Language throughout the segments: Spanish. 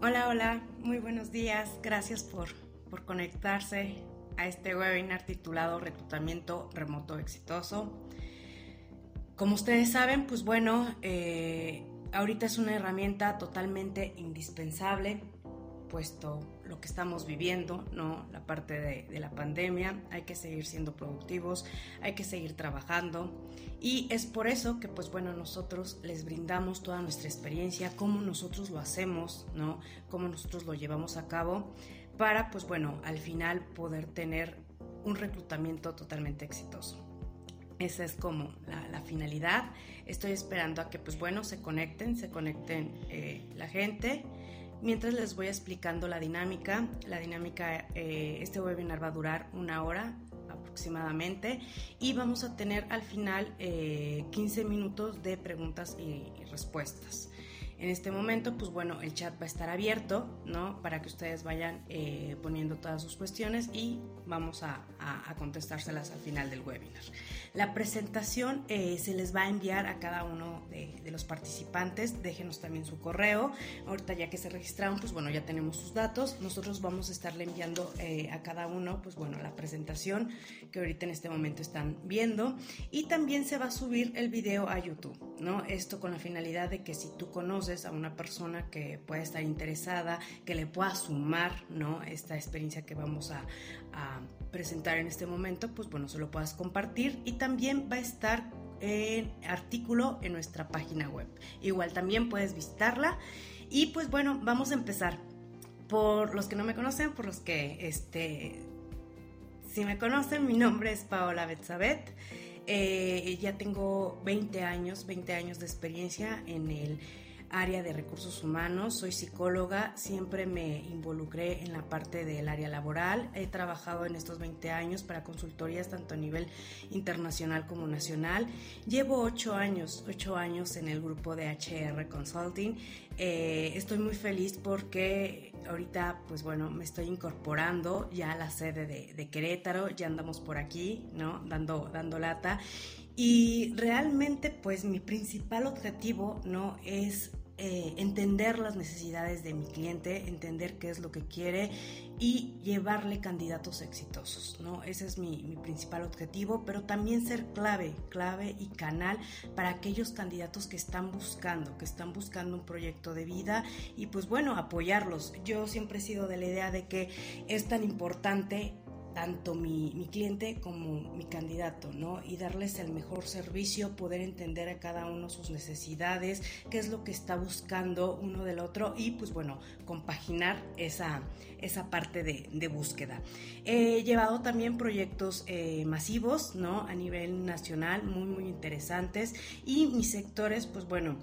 Hola, hola, muy buenos días. Gracias por, por conectarse a este webinar titulado Reclutamiento Remoto Exitoso. Como ustedes saben, pues bueno, eh, ahorita es una herramienta totalmente indispensable, puesto lo que estamos viviendo, ¿no? La parte de, la pandemia, hay que seguir siendo productivos, hay que seguir trabajando y es por eso que pues bueno, nosotros les brindamos toda nuestra experiencia, cómo nosotros lo hacemos, ¿no? Cómo nosotros lo llevamos a cabo para pues bueno, al final poder tener un reclutamiento totalmente exitoso. Esa es como la, finalidad. Estoy esperando a que, pues bueno, se conecten, se conecten eh, la gente Mientras les voy explicando la dinámica, la dinámica, eh, este webinar va a durar una hora aproximadamente y vamos a tener al final 15 eh, minutos de preguntas y, respuestas. En este momento, pues bueno, el chat va a estar abierto, ¿no? Para que ustedes vayan eh, poniendo todas sus cuestiones y vamos a, contestárselas al final del webinar. La presentación eh, se les va a enviar a cada uno de, los participantes. Déjenos también su correo. Ahorita ya que se registraron, pues bueno, ya tenemos sus datos. Nosotros vamos a estarle enviando eh, a cada uno, pues bueno, la presentación que ahorita en este momento están viendo. Y también se va a subir el video a YouTube, ¿no? Esto con la finalidad de que si tú conoces a una persona que pueda estar interesada, que le pueda sumar, ¿no? Esta experiencia que vamos a, presentar en este momento, pues bueno, se lo puedas compartir y también va a estar en artículo en nuestra página web. Igual también puedes visitarla y pues bueno, vamos a empezar. Por los que no me conocen, por los que este si me conocen, mi nombre es Paola Betzabet. Eh, ya tengo 20 años, 20 años de experiencia en el área de recursos humanos, soy psicóloga, siempre me involucré en la parte del área laboral, he trabajado en estos 20 años para consultorías tanto a nivel internacional como nacional, llevo 8 años, 8 años en el grupo de HR Consulting, eh, estoy muy feliz porque ahorita pues bueno me estoy incorporando ya a la sede de, de Querétaro, ya andamos por aquí, ¿no? Dando, dando lata. Y realmente, pues mi principal objetivo, ¿no? Es eh, entender las necesidades de mi cliente, entender qué es lo que quiere y llevarle candidatos exitosos, ¿no? Ese es mi, mi, principal objetivo, pero también ser clave, clave y canal para aquellos candidatos que están buscando, que están buscando un proyecto de vida y pues bueno, apoyarlos. Yo siempre he sido de la idea de que es tan importante tanto mi, cliente como mi candidato, ¿no? Y darles el mejor servicio, poder entender a cada uno sus necesidades, qué es lo que está buscando uno del otro y pues bueno, compaginar esa, esa parte de, búsqueda. He llevado también proyectos eh, masivos, ¿no? A nivel nacional, muy, muy interesantes y mis sectores, pues bueno,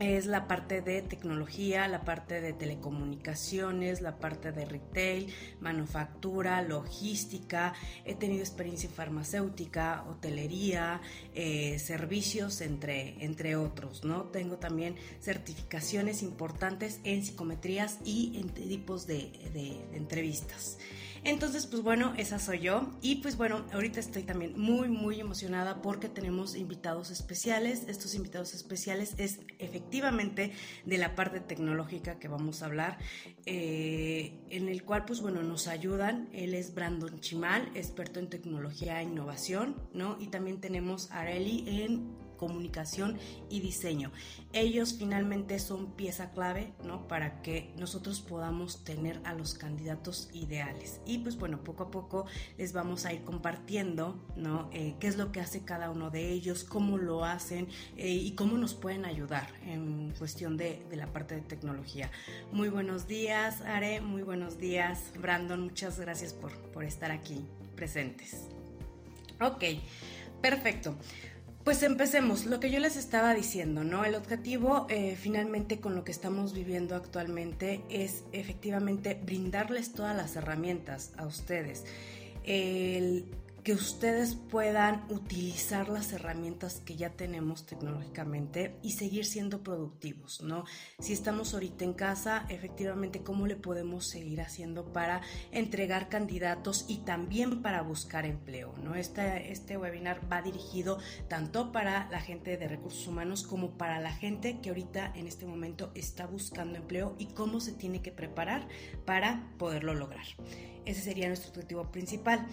es la parte de tecnología, la parte de telecomunicaciones, la parte de retail, manufactura, logística. He tenido experiencia en farmacéutica, hotelería, eh, servicios, entre, entre otros. ¿no? Tengo también certificaciones importantes en psicometrías y en tipos de entrevistas. Entonces, pues bueno, esa soy yo. Y pues bueno, ahorita estoy también muy, muy emocionada porque tenemos invitados especiales. Estos invitados especiales es efectivamente de la parte tecnológica que vamos a hablar, eh, en el cual pues bueno, nos ayudan. Él es Brandon Chimal, experto en tecnología e innovación, ¿no? Y también tenemos a Areli en comunicación y diseño. Ellos finalmente son pieza clave, ¿no? Para que nosotros podamos tener a los candidatos ideales. Y pues bueno, poco a poco les vamos a ir compartiendo, ¿no? Eh, qué es lo que hace cada uno de ellos, cómo lo hacen eh, y cómo nos pueden ayudar en cuestión de, de la parte de tecnología. Muy buenos días, Are, muy buenos días, Brandon, muchas gracias por, por estar aquí presentes. Ok, perfecto. Pues empecemos, lo que yo les estaba diciendo, ¿no? El objetivo eh, finalmente con lo que estamos viviendo actualmente es efectivamente brindarles todas las herramientas a ustedes. El que ustedes puedan utilizar las herramientas que ya tenemos tecnológicamente y seguir siendo productivos, ¿no? Si estamos ahorita en casa, efectivamente, ¿cómo le podemos seguir haciendo para entregar candidatos y también para buscar empleo, ¿no? Este, este webinar va dirigido tanto para la gente de recursos humanos como para la gente que ahorita en este momento está buscando empleo y cómo se tiene que preparar para poderlo lograr. Ese sería nuestro objetivo principal.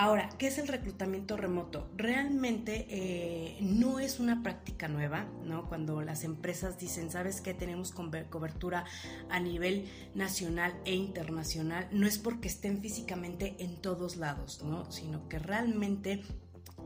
Ahora, ¿qué es el reclutamiento remoto? Realmente eh, no es una práctica nueva, ¿no? Cuando las empresas dicen, ¿sabes qué? Tenemos cobertura a nivel nacional e internacional, no es porque estén físicamente en todos lados, ¿no? Sino que realmente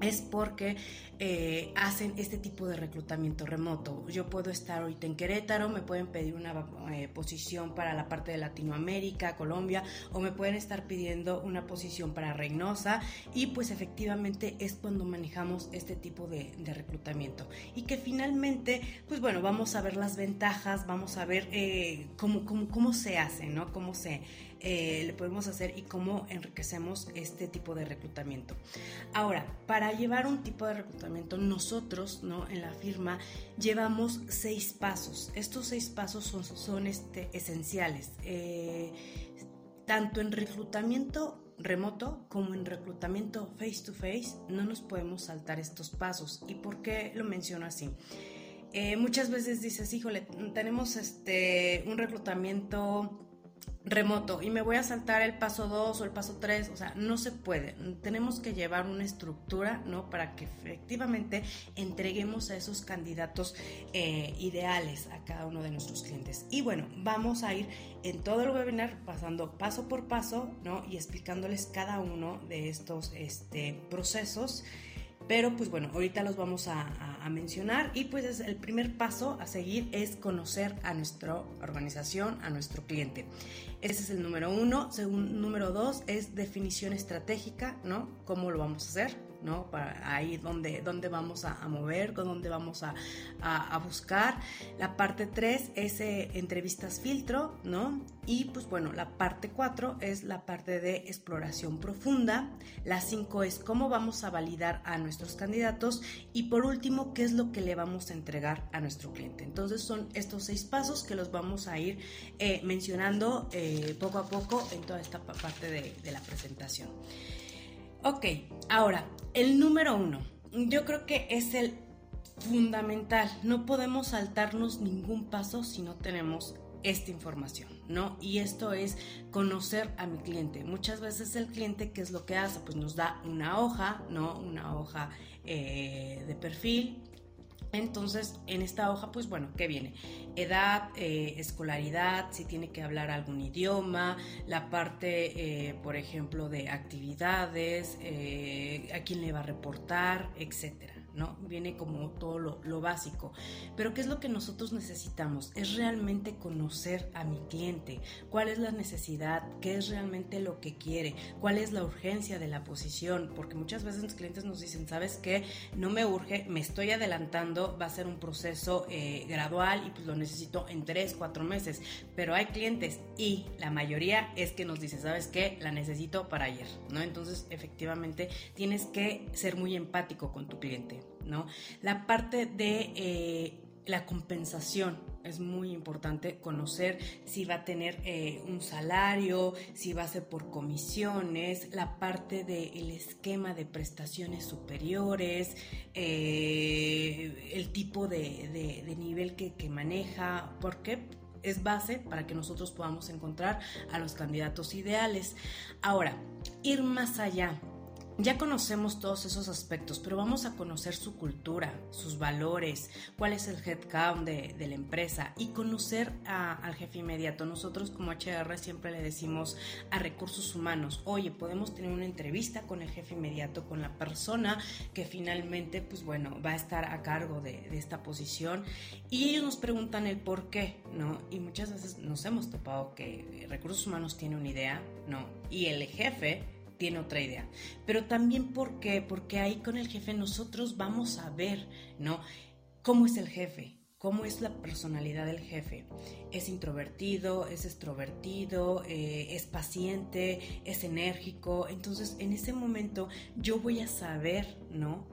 es porque eh, hacen este tipo de reclutamiento remoto. Yo puedo estar ahorita en Querétaro, me pueden pedir una eh, posición para la parte de Latinoamérica, Colombia, o me pueden estar pidiendo una posición para Reynosa y pues efectivamente es cuando manejamos este tipo de, reclutamiento. Y que finalmente, pues bueno, vamos a ver las ventajas, vamos a ver eh, cómo, cómo, cómo se hace, ¿no? Cómo se eh, le podemos hacer y cómo enriquecemos este tipo de reclutamiento. Ahora, para llevar un tipo de reclutamiento, nosotros ¿no? en la firma llevamos seis pasos. Estos seis pasos son, este, esenciales. Eh, tanto en reclutamiento remoto como en reclutamiento face to face, no nos podemos saltar estos pasos. ¿Y por qué lo menciono así? Eh, muchas veces dices, híjole, tenemos este, un reclutamiento remoto y me voy a saltar el paso 2 o el paso 3, o sea, no se puede. Tenemos que llevar una estructura, ¿no? Para que efectivamente entreguemos a esos candidatos eh, ideales a cada uno de nuestros clientes. Y bueno, vamos a ir en todo el webinar pasando paso por paso, ¿no? Y explicándoles cada uno de estos este, procesos pero pues bueno, ahorita los vamos a, mencionar y pues el primer paso a seguir es conocer a nuestra organización, a nuestro cliente. Ese es el número uno. Según número dos es definición estratégica, ¿no? ¿Cómo lo vamos a hacer? ¿No? Para ahí donde, vamos a, mover, con donde vamos a, buscar. La parte 3 es eh, entrevistas filtro, ¿no? Y pues bueno, la parte 4 es la parte de exploración profunda. La 5 es cómo vamos a validar a nuestros candidatos. Y por último, qué es lo que le vamos a entregar a nuestro cliente. Entonces son estos seis pasos que los vamos a ir eh, mencionando eh, poco a poco en toda esta parte de, de la presentación. Ok, ahora, el número uno, yo creo que es el fundamental. No podemos saltarnos ningún paso si no tenemos esta información, ¿no? Y esto es conocer a mi cliente. Muchas veces el cliente, ¿qué es lo que hace? Pues nos da una hoja, ¿no? Una hoja eh, de perfil entonces, en esta hoja, pues bueno, ¿qué viene? Edad, eh, escolaridad, si tiene que hablar algún idioma, la parte, eh, por ejemplo, de actividades, eh, a quién le va a reportar, etcétera. ¿No? Viene como todo lo, básico. Pero ¿qué es lo que nosotros necesitamos? Es realmente conocer a mi cliente, cuál es la necesidad, qué es realmente lo que quiere, cuál es la urgencia de la posición, porque muchas veces los clientes nos dicen, ¿sabes qué? No me urge, me estoy adelantando, va a ser un proceso eh, gradual y pues lo necesito en tres, cuatro meses. Pero hay clientes y la mayoría es que nos dice, ¿sabes qué? La necesito para ayer, ¿no? Entonces, efectivamente, tienes que ser muy empático con tu cliente. ¿No? La parte de eh, la compensación es muy importante conocer si va a tener eh, un salario, si va a ser por comisiones, la parte del esquema de prestaciones superiores, eh, el tipo de, nivel que, que maneja, porque es base para que nosotros podamos encontrar a los candidatos ideales. Ahora, ir más allá ya conocemos todos esos aspectos, pero vamos a conocer su cultura, sus valores, cuál es el headcount de, la empresa y conocer al jefe inmediato. Nosotros como HR siempre le decimos a recursos humanos, oye, podemos tener una entrevista con el jefe inmediato, con la persona que finalmente, pues bueno, va a estar a cargo de, de esta posición y ellos nos preguntan el por qué, ¿no? Y muchas veces nos hemos topado que recursos humanos tiene una idea, ¿no? Y el jefe tiene otra idea. Pero también ¿por qué? Porque ahí con el jefe nosotros vamos a ver, ¿no? ¿Cómo es el jefe? cómo es la personalidad del jefe. Es introvertido, es extrovertido, eh, es paciente, es enérgico. Entonces, en ese momento yo voy a saber, ¿no?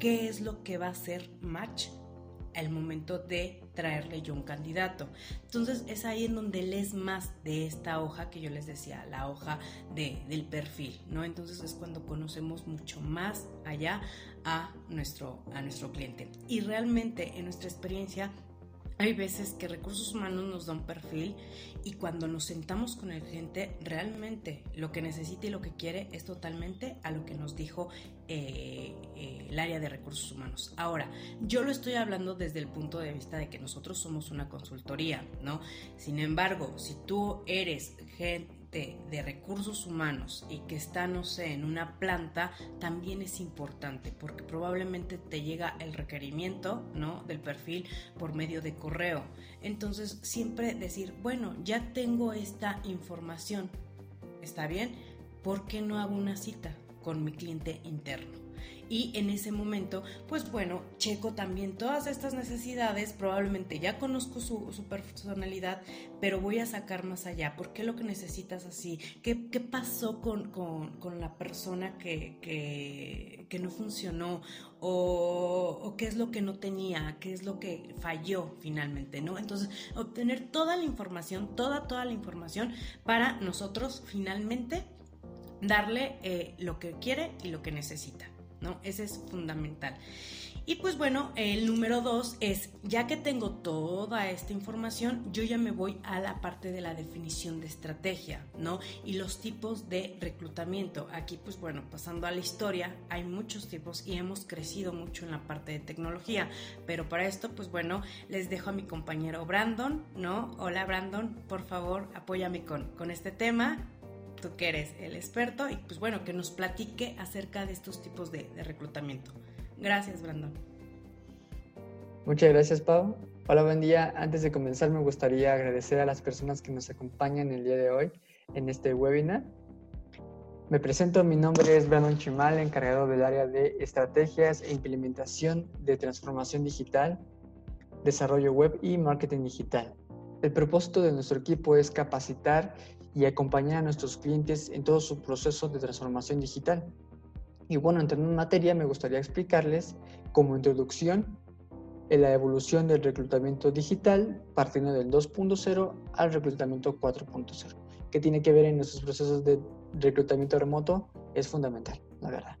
¿Qué es lo que va a ser match al momento de traerle yo un candidato. Entonces es ahí en donde lees más de esta hoja que yo les decía, la hoja de, del perfil, ¿no? Entonces es cuando conocemos mucho más allá a nuestro, a nuestro cliente. Y realmente en nuestra experiencia hay veces que recursos humanos nos da un perfil y cuando nos sentamos con el gente, realmente lo que necesita y lo que quiere es totalmente a lo que nos dijo eh, eh, el área de recursos humanos. Ahora, yo lo estoy hablando desde el punto de vista de que nosotros somos una consultoría, ¿no? Sin embargo, si tú eres gente de, recursos humanos y que está, no sé, en una planta, también es importante porque probablemente te llega el requerimiento, ¿no? Del perfil por medio de correo. Entonces, siempre decir, bueno, ya tengo esta información, ¿está bien? ¿Por qué no hago una cita con mi cliente interno? Y en ese momento, pues bueno, checo también todas estas necesidades, probablemente ya conozco su, personalidad, pero voy a sacar más allá, ¿por qué lo que necesitas así? ¿Qué, pasó con, la persona que, que, no funcionó? O, o, qué es lo que no tenía, qué es lo que falló finalmente, ¿no? Entonces, obtener toda la información, toda, toda la información para nosotros finalmente darle eh, lo que quiere y lo que necesita. ¿No? Ese es fundamental. Y pues bueno, el número dos es, ya que tengo toda esta información, yo ya me voy a la parte de la definición de estrategia, ¿no? Y los tipos de reclutamiento. Aquí pues bueno, pasando a la historia, hay muchos tipos y hemos crecido mucho en la parte de tecnología, pero para esto pues bueno, les dejo a mi compañero Brandon, ¿no? Hola Brandon, por favor, apóyame con, con este tema tú que eres el experto y pues bueno, que nos platique acerca de estos tipos de, reclutamiento. Gracias, Brandon. Muchas gracias, Pau. Hola, buen día. Antes de comenzar, me gustaría agradecer a las personas que nos acompañan el día de hoy en este webinar. Me presento, mi nombre es Brandon Chimal, encargado del área de estrategias e implementación de transformación digital, desarrollo web y marketing digital. El propósito de nuestro equipo es capacitar y acompañar a nuestros clientes en todo su proceso de transformación digital. Y bueno, entrando en materia, me gustaría explicarles como introducción en la evolución del reclutamiento digital partiendo del 2.0 al reclutamiento 4.0. que tiene que ver en nuestros procesos de reclutamiento remoto? Es fundamental, la verdad.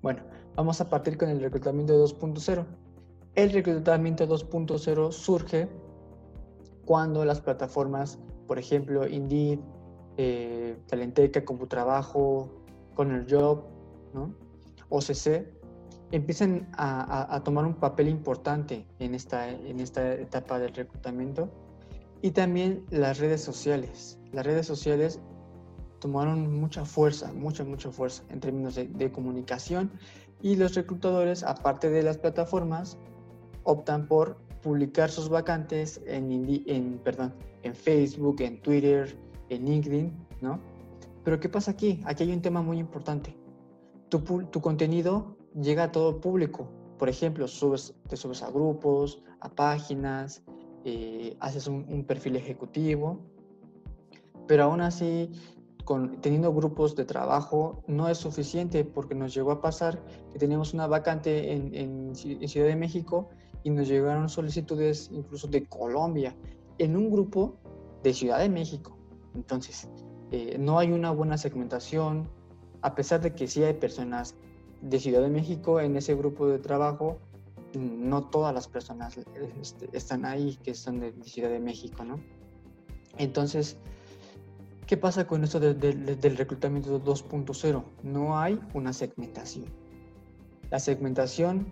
Bueno, vamos a partir con el reclutamiento 2.0. El reclutamiento 2.0 surge cuando las plataformas, por ejemplo, Indeed, eh, Talenteca, Computrabajo, con el Job, ¿no? OCC, empiezan a, tomar un papel importante en esta, en esta etapa del reclutamiento. Y también las redes sociales. Las redes sociales tomaron mucha fuerza, mucha, mucha fuerza en términos de, comunicación y los reclutadores, aparte de las plataformas, optan por publicar sus vacantes en, en, perdón, en Facebook, en Twitter, en LinkedIn, ¿no? Pero ¿qué pasa aquí? Aquí hay un tema muy importante. Tu, contenido llega a todo público. Por ejemplo, subes, te subes a grupos, a páginas, eh, haces un, perfil ejecutivo, pero aún así, teniendo grupos de trabajo, no es suficiente porque nos llegó a pasar que teníamos una vacante en, en Ciudad de México y nos llegaron solicitudes incluso de Colombia en un grupo de Ciudad de México. Entonces, eh, no hay una buena segmentación, a pesar de que sí hay personas de Ciudad de México en ese grupo de trabajo, no todas las personas este, están ahí que son de, Ciudad de México, ¿no? Entonces, ¿qué pasa con esto del reclutamiento 2.0? No hay una segmentación. La segmentación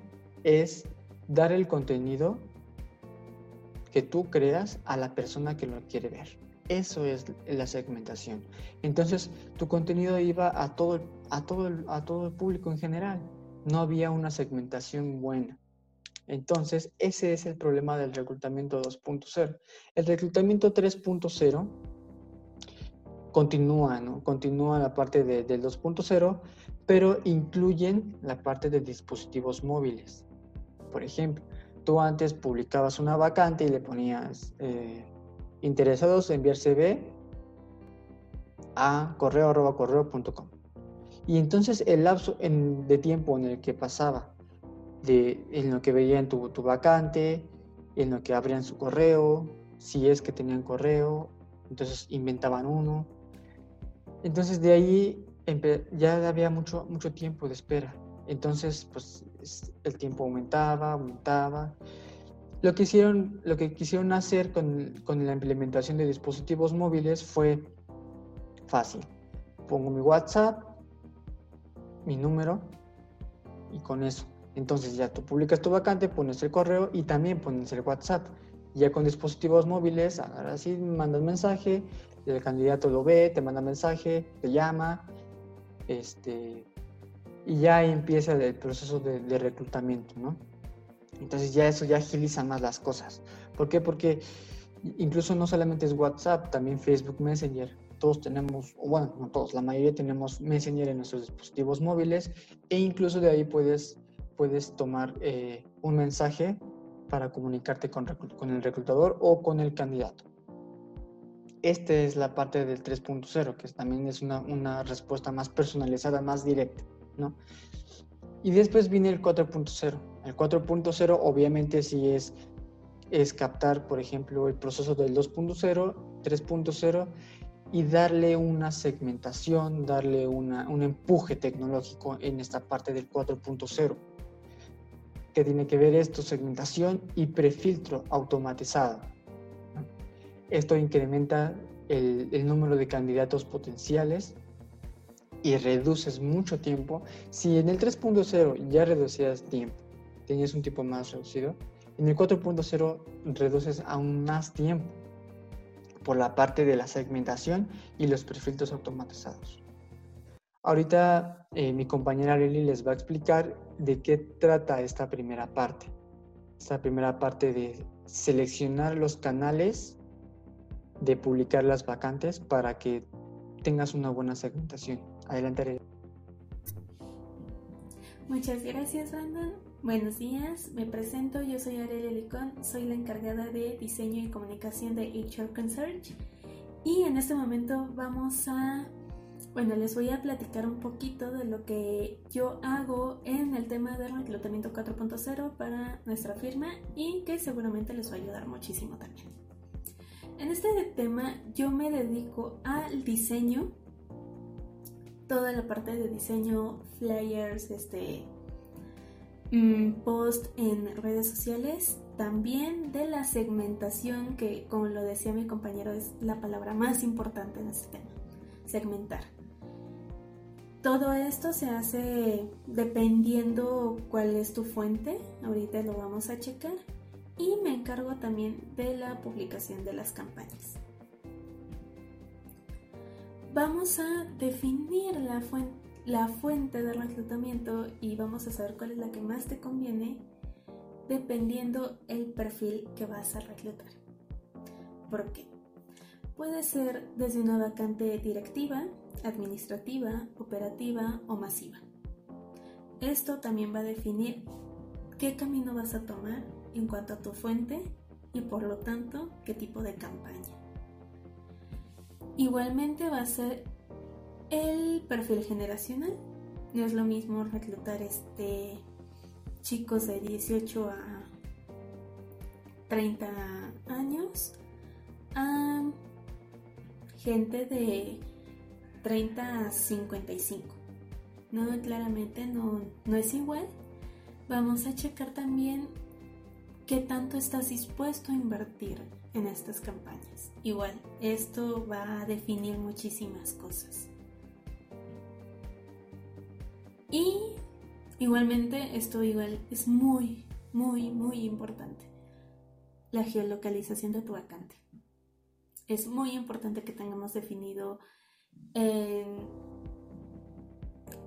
es dar el contenido que tú creas a la persona que lo quiere ver. Eso es la segmentación. Entonces, tu contenido iba a todo, a todo, a todo el público en general. No había una segmentación buena. Entonces, ese es el problema del reclutamiento 2.0. El reclutamiento 3.0 continúa, ¿no? Continúa la parte del 2.0, pero incluyen la parte de dispositivos móviles. Por ejemplo, tú antes publicabas una vacante y le ponías eh, interesados en enviar CV a correo arroba. Y entonces el lapso de tiempo en el que pasaba, de, en lo que veían tu, tu vacante, en lo que abrían su correo, si es que tenían correo, entonces inventaban uno. Entonces de ahí ya había mucho, mucho tiempo de espera. Entonces, pues el tiempo aumentaba, aumentaba. Lo que, hicieron, lo que quisieron hacer con, con la implementación de dispositivos móviles fue fácil. Pongo mi WhatsApp, mi número y con eso. Entonces ya tú publicas tu vacante, pones el correo y también pones el WhatsApp. Ya con dispositivos móviles, ahora sí mandas mensaje, el candidato lo ve, te manda mensaje, te llama, este, y ya empieza el proceso de, de reclutamiento, ¿no? Entonces ya eso ya agiliza más las cosas. ¿Por qué? Porque incluso no solamente es WhatsApp, también Facebook Messenger todos tenemos, bueno, no todos, la mayoría tenemos Messenger en nuestros dispositivos móviles e incluso de ahí puedes, puedes tomar eh, un mensaje para comunicarte con, con, el reclutador o con el candidato. Esta es la parte del 3.0, que también es una, una, respuesta más personalizada, más directa, ¿no? Y después viene el 4.0. El 4.0 obviamente sí es, es captar, por ejemplo, el proceso del 2.0, 3.0 y darle una segmentación, darle un empuje tecnológico en esta parte del 4.0. que tiene que ver esto? Segmentación y prefiltro automatizado. Esto incrementa el, el número de candidatos potenciales y reduces mucho tiempo. Si en el 3.0 ya reducías tiempo, tenías un tiempo más reducido, en el 4.0 reduces aún más tiempo por la parte de la segmentación y los prefiltros automatizados. Ahorita eh, mi compañera Lili les va a explicar de qué trata esta primera parte. Esta primera parte de seleccionar los canales de publicar las vacantes para que tengas una buena segmentación. Adelante. Muchas gracias, Brandon. Buenos días, me presento, yo soy Aurelia Licón, soy la encargada de diseño y comunicación de HR Consearch y en este momento vamos a, bueno, les voy a platicar un poquito de lo que yo hago en el tema del reclutamiento 4.0 para nuestra firma y que seguramente les va a ayudar muchísimo también. En este tema yo me dedico al diseño, toda la parte de diseño, flyers, este Mm, post en redes sociales, también de la segmentación, que como lo decía mi compañero es la palabra más importante en este tema, segmentar. Todo esto se hace dependiendo cuál es tu fuente, ahorita lo vamos a checar, y me encargo también de la publicación de las campañas. Vamos a definir la fuente la fuente de reclutamiento y vamos a saber cuál es la que más te conviene dependiendo el perfil que vas a reclutar. ¿Por qué? Puede ser desde una vacante directiva, administrativa, operativa o masiva. Esto también va a definir qué camino vas a tomar en cuanto a tu fuente y por lo tanto qué tipo de campaña. Igualmente va a ser el perfil generacional. No es lo mismo reclutar este chicos de 18 a 30 años a gente de 30 a 55. No, claramente no, no es igual. Vamos a checar también qué tanto estás dispuesto a invertir en estas campañas. Igual, esto va a definir muchísimas cosas. Y igualmente esto igual es muy, muy, muy importante. La geolocalización de tu vacante. Es muy importante que tengamos definido eh,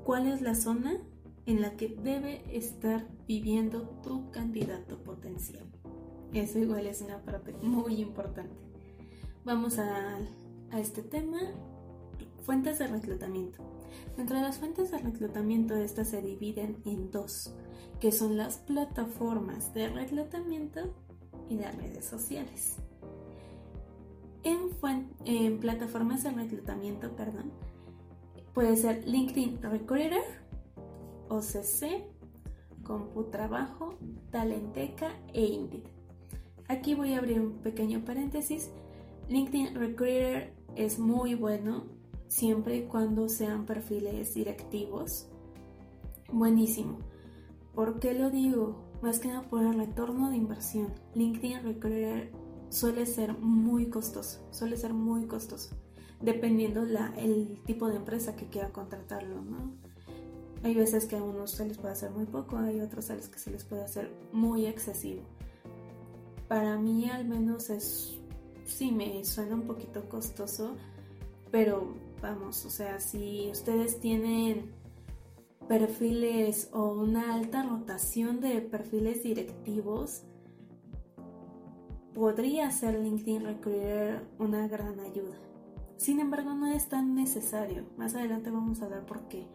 cuál es la zona en la que debe estar viviendo tu candidato potencial. Eso igual es una parte muy importante. Vamos a, este tema, fuentes de reclutamiento. Entre las fuentes de reclutamiento, estas se dividen en dos. que son las plataformas de reclutamiento y de redes sociales. En, en plataformas de reclutamiento, perdón, puede ser LinkedIn Recruiter, OCC, CompuTrabajo, Talenteca e Indeed. Aquí voy a abrir un pequeño paréntesis. LinkedIn Recruiter es muy bueno siempre y cuando sean perfiles directivos. Buenísimo. ¿Por qué lo digo? Más que nada por el retorno de inversión. LinkedIn Recruiter suele ser muy costoso, suele ser muy costoso, dependiendo el tipo de empresa que quiera contratarlo. Hay veces que a unos se les puede hacer muy poco, hay otros a los que se les puede hacer muy excesivo. Para mí al menos es, sí me suena un poquito costoso, pero vamos, o sea, si ustedes tienen perfiles o una alta rotación de perfiles directivos, podría ser LinkedIn Recruiter una gran ayuda. Sin embargo, no es tan necesario. Más adelante vamos a ver por qué.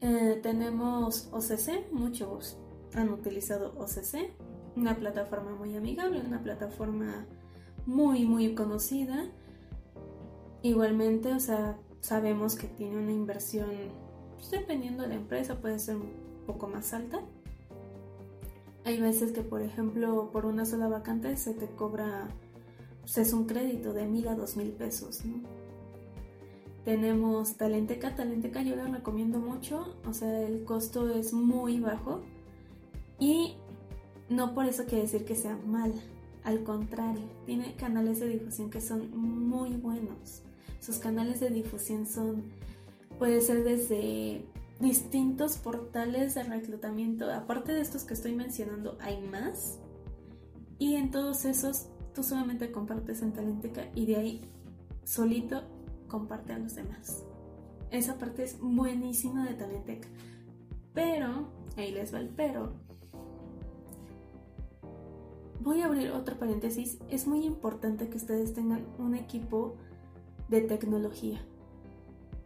Eh, tenemos OCC, muchos han utilizado OCC, una plataforma muy amigable, una plataforma muy, muy conocida. Igualmente, o sea, sabemos que tiene una inversión, pues, dependiendo de la empresa, puede ser un poco más alta. Hay veces que, por ejemplo, por una sola vacante se te cobra, pues es un crédito de mil a dos mil pesos, Tenemos Talenteca, Talenteca yo la recomiendo mucho, o sea, el costo es muy bajo y no por eso quiere decir que sea mal, al contrario, tiene canales de difusión que son muy buenos. Sus canales de difusión son, puede ser desde distintos portales de reclutamiento. Aparte de estos que estoy mencionando, hay más. Y en todos esos, tú solamente compartes en Talenteca y de ahí solito comparte a los demás. Esa parte es buenísima de Talenteca. Pero, ahí les va el pero. Voy a abrir otro paréntesis. Es muy importante que ustedes tengan un equipo de tecnología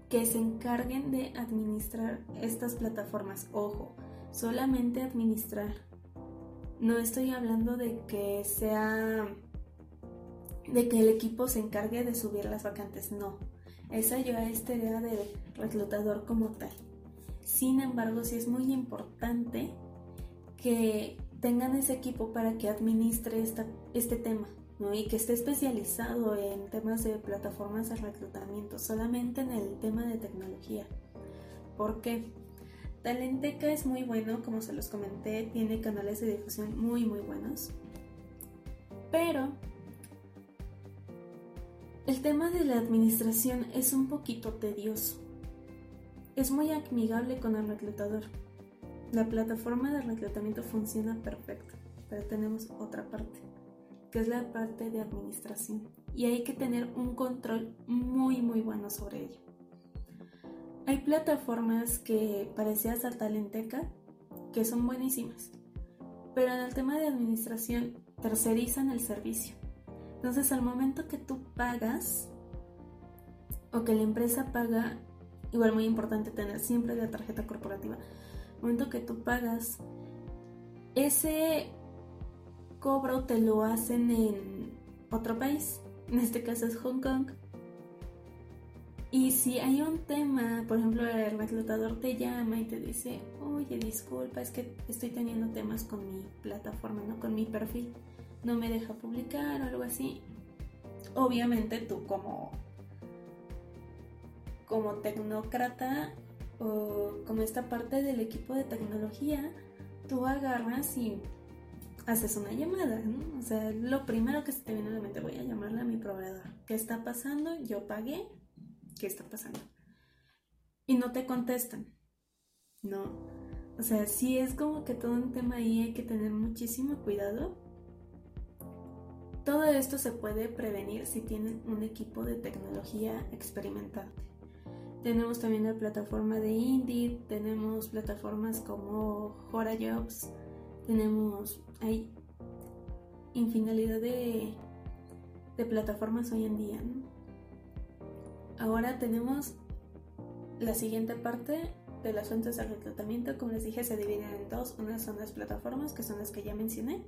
que se encarguen de administrar estas plataformas. Ojo, solamente administrar. No estoy hablando de que sea de que el equipo se encargue de subir las vacantes, no. Esa ya es tarea del reclutador como tal. Sin embargo, sí es muy importante que tengan ese equipo para que administre este tema y que esté especializado en temas de plataformas de reclutamiento, solamente en el tema de tecnología. ¿Por qué? Talenteca es muy bueno, como se los comenté, tiene canales de difusión muy muy buenos. Pero el tema de la administración es un poquito tedioso. Es muy amigable con el reclutador. La plataforma de reclutamiento funciona perfecto, pero tenemos otra parte que es la parte de administración. Y hay que tener un control muy muy bueno sobre ello. Hay plataformas que parecidas a Talenteca que son buenísimas, pero en el tema de administración tercerizan el servicio. Entonces al momento que tú pagas o que la empresa paga, igual muy importante tener siempre la tarjeta corporativa, momento que tú pagas, ese cobro te lo hacen en otro país, en este caso es Hong Kong. Y si hay un tema, por ejemplo, el reclutador te llama y te dice, oye, disculpa, es que estoy teniendo temas con mi plataforma, ¿no? Con mi perfil, no me deja publicar o algo así. Obviamente tú como, como tecnócrata o como esta parte del equipo de tecnología, tú agarras y haces una llamada, ¿no? O sea, lo primero que se te viene a la mente, voy a llamarle a mi proveedor. ¿Qué está pasando? Yo pagué. ¿Qué está pasando? Y no te contestan. No. O sea, sí es como que todo un tema ahí hay que tener muchísimo cuidado. Todo esto se puede prevenir si tienen un equipo de tecnología experimentante. Tenemos también la plataforma de Indeed, tenemos plataformas como HoraJobs, tenemos, hay infinidad de, de plataformas hoy en día. Ahora tenemos la siguiente parte de las fuentes de reclutamiento, como les dije, se dividen en dos. Una son las plataformas, que son las que ya mencioné.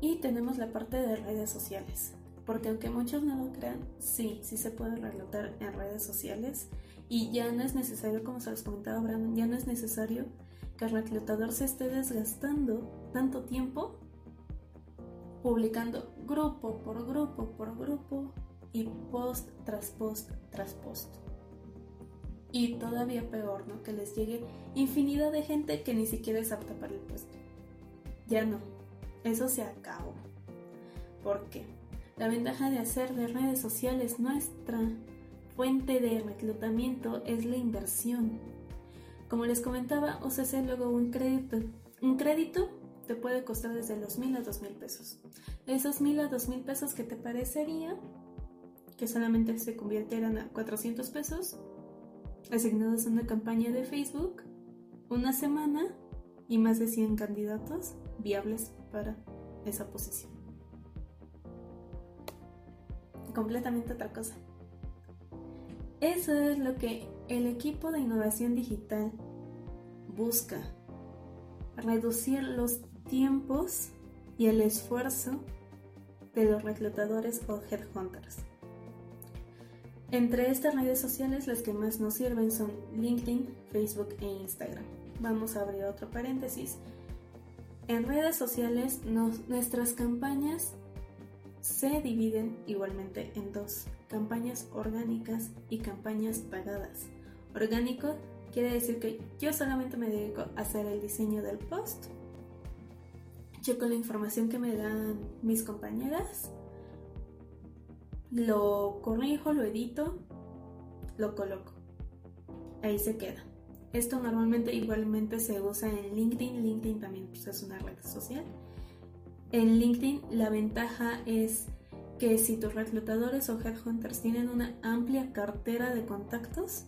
Y tenemos la parte de redes sociales. Porque aunque muchos no lo crean, sí, sí se puede reclutar en redes sociales. Y ya no es necesario, como se los comentaba Brandon, ya no es necesario que el reclutador se esté desgastando tanto tiempo publicando grupo por grupo por grupo y post tras post tras post. Y todavía peor, ¿no? Que les llegue infinidad de gente que ni siquiera es apta para el puesto. Ya no, eso se acabó. ¿Por qué? La ventaja de hacer de redes sociales nuestra fuente de reclutamiento es la inversión. Como les comentaba, ofrecer luego un crédito. Un crédito te puede costar desde los mil a dos mil pesos. Esos mil a dos mil pesos que te parecería que solamente se convirtieran a 400 pesos, asignados a una campaña de Facebook, una semana y más de 100 candidatos viables para esa posición. Completamente otra cosa. Eso es lo que el equipo de innovación digital busca. Reducir los tiempos y el esfuerzo de los reclutadores o headhunters. Entre estas redes sociales las que más nos sirven son LinkedIn, Facebook e Instagram. Vamos a abrir otro paréntesis. En redes sociales nuestras campañas se dividen igualmente en dos, campañas orgánicas y campañas pagadas. Orgánico quiere decir que yo solamente me dedico a hacer el diseño del post checo la información que me dan mis compañeras, lo corrijo, lo edito, lo coloco. Ahí se queda. Esto normalmente igualmente se usa en LinkedIn. LinkedIn también pues, es una red social. En LinkedIn la ventaja es que si tus reclutadores o headhunters tienen una amplia cartera de contactos,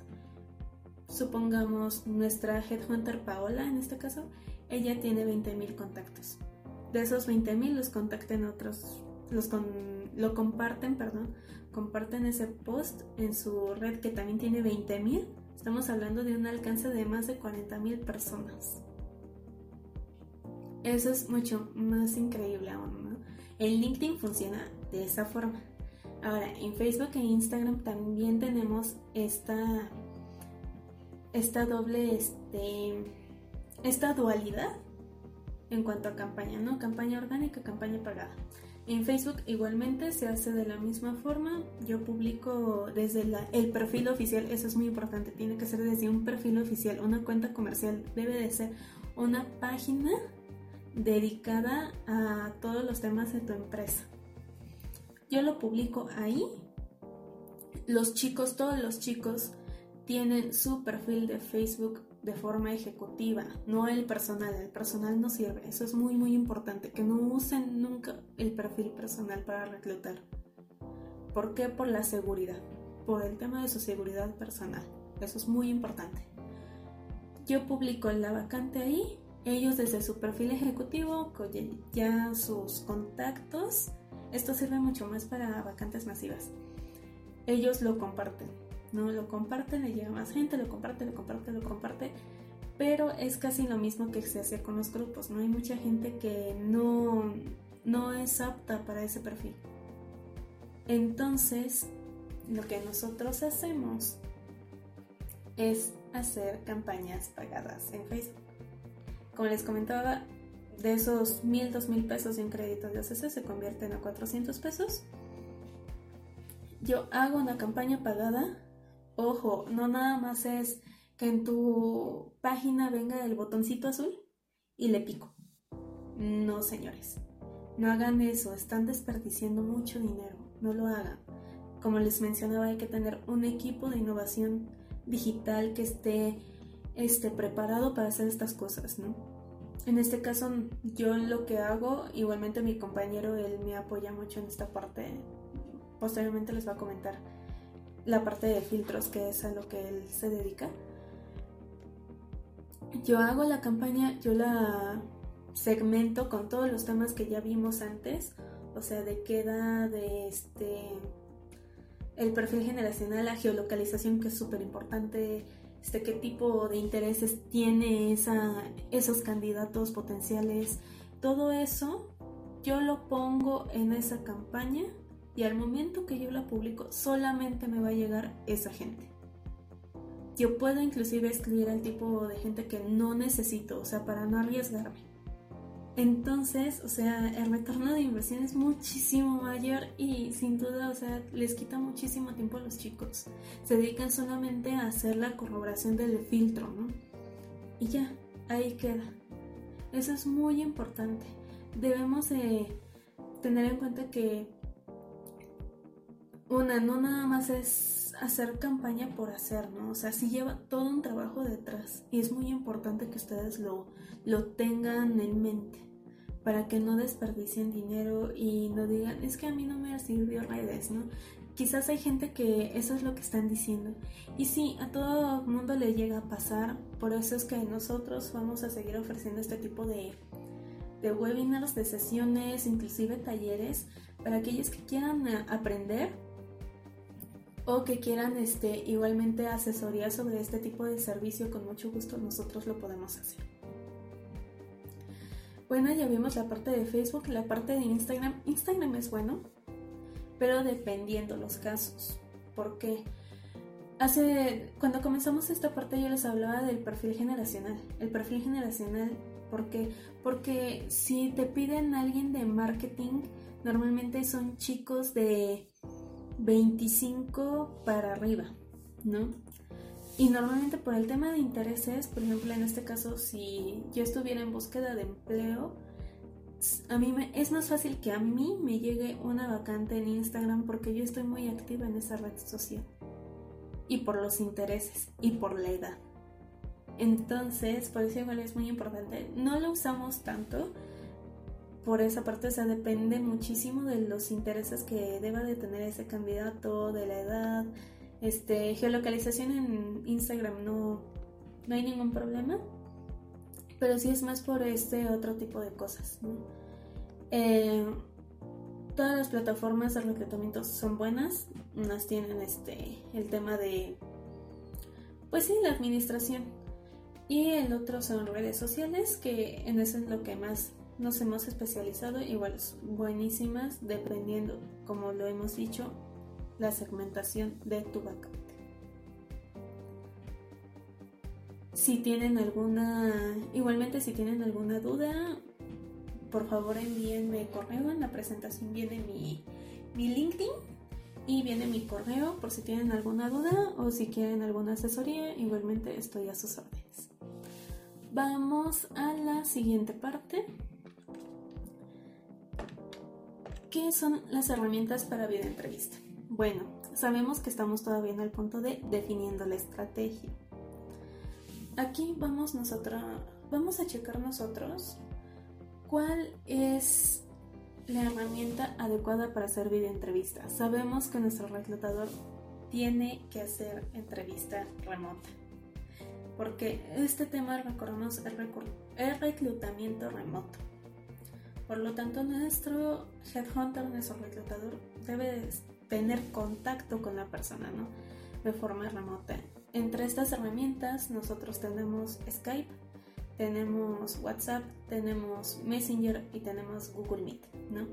supongamos nuestra headhunter Paola en este caso, ella tiene 20.000 contactos de esos 20.000 los contacten otros, los lo comparten, perdón, comparten ese post en su red que también tiene 20.000. Estamos hablando de un alcance de más de 40.000 personas. Eso es mucho más increíble aún, ¿no? En LinkedIn funciona de esa forma. Ahora, en Facebook e Instagram también tenemos esta, esta doble, este, esta dualidad en cuanto a campaña, ¿no? Campaña orgánica, campaña pagada. En Facebook igualmente se hace de la misma forma. Yo publico desde el perfil oficial, eso es muy importante, tiene que ser desde un perfil oficial, una cuenta comercial, debe de ser una página dedicada a todos los temas de tu empresa. Yo lo publico ahí. Los chicos, todos los chicos tienen su perfil de Facebook de forma ejecutiva, no el personal. El personal no sirve. Eso es muy, muy importante. Que no usen nunca el perfil personal para reclutar. ¿Por qué? Por la seguridad. Por el tema de su seguridad personal. Eso es muy importante. Yo publico la vacante ahí. Ellos desde su perfil ejecutivo, ya sus contactos. Esto sirve mucho más para vacantes masivas. Ellos lo comparten ¿no? Lo comparten, le llega más gente, lo comparte, lo comparte, lo comparte, pero es casi lo mismo que se hace con los grupos, ¿no? Hay mucha gente que no, no es apta para ese perfil. Entonces, lo que nosotros hacemos es hacer campañas pagadas en Facebook. Como les comentaba, de esos mil, dos mil pesos de un crédito de OCC se convierten a 400 pesos. Yo hago una campaña pagada Ojo, no nada más es que en tu página venga el botoncito azul y le pico. No, señores. No hagan eso, están desperdiciando mucho dinero. No lo hagan. Como les mencionaba, hay que tener un equipo de innovación digital que esté, esté preparado para hacer estas cosas, ¿no? En este caso, yo lo que hago, igualmente mi compañero, él me apoya mucho en esta parte. Posteriormente les va a comentar la parte de filtros, que es a lo que él se dedica. Yo hago la campaña, yo la segmento con todos los temas que ya vimos antes, o sea, de queda, de este, el perfil generacional, la geolocalización que es súper importante, este, qué tipo de intereses tiene esa, esos candidatos potenciales, todo eso yo lo pongo en esa campaña y al momento que yo la publico solamente me va a llegar esa gente. Yo puedo inclusive excluir al tipo de gente que no necesito, o sea, para no arriesgarme. Entonces, o sea, el retorno de inversión es muchísimo mayor y sin duda, o sea, les quita muchísimo tiempo a los chicos. Se dedican solamente a hacer la corroboración del filtro, ¿no? Y ya, ahí queda. Eso es muy importante. Debemos tener en cuenta que una, no nada más es hacer campaña por hacer, ¿no? O sea, sí lleva todo un trabajo detrás y es muy importante que ustedes lo, lo tengan en mente para que no desperdicien dinero y no digan, es que a mí no me sirvió redes, ¿no? Quizás hay gente que eso es lo que están diciendo. Y sí, a todo mundo le llega a pasar, por eso es que nosotros vamos a seguir ofreciendo este tipo de, de webinars, de sesiones, inclusive talleres, para aquellos que quieran eh, aprender o que quieran este, igualmente asesoría sobre este tipo de servicio, con mucho gusto nosotros lo podemos hacer. Bueno, ya vimos la parte de Facebook, la parte de Instagram. Instagram es bueno, pero dependiendo los casos. Porque hace cuando comenzamos esta parte yo les hablaba del perfil generacional. El perfil generacional, ¿por qué? Porque si te piden alguien de marketing, normalmente son chicos de 25 para arriba, ¿no? Y normalmente por el tema de intereses, por ejemplo, en este caso, si yo estuviera en búsqueda de empleo, a mí me, es más fácil que a mí me llegue una vacante en Instagram porque yo estoy muy activa en esa red social. Y por los intereses y por la edad. Entonces, por eso igual es muy importante. No lo usamos tanto por esa parte, o sea, depende muchísimo de los intereses que deba de tener ese candidato, de la edad, este, geolocalización en Instagram no, no hay ningún problema, pero sí es más por este otro tipo de cosas. Eh, todas las plataformas de reclutamiento son buenas, unas tienen este, el tema de, pues sí, la administración. Y el otro son redes sociales, que en eso es lo que más nos hemos especializado, igual buenísimas, dependiendo, como lo hemos dicho, la segmentación de tu vacante. Si tienen alguna, igualmente si tienen alguna duda, por favor envíenme correo. En la presentación viene mi, mi LinkedIn y viene mi correo por si tienen alguna duda o si quieren alguna asesoría. Igualmente estoy a sus órdenes. Vamos a la siguiente parte. ¿Qué son las herramientas para videoentrevista? Bueno, sabemos que estamos todavía en el punto de definiendo la estrategia. Aquí vamos nosotros, vamos a checar nosotros cuál es la herramienta adecuada para hacer videoentrevista. Sabemos que nuestro reclutador tiene que hacer entrevista remota. Porque este tema, recordamos, es reclutamiento remoto. Por lo tanto, nuestro headhunter, nuestro reclutador, debe tener contacto con la persona, ¿no? De forma remota. Entre estas herramientas nosotros tenemos Skype, tenemos WhatsApp, tenemos Messenger y tenemos Google Meet, ¿no?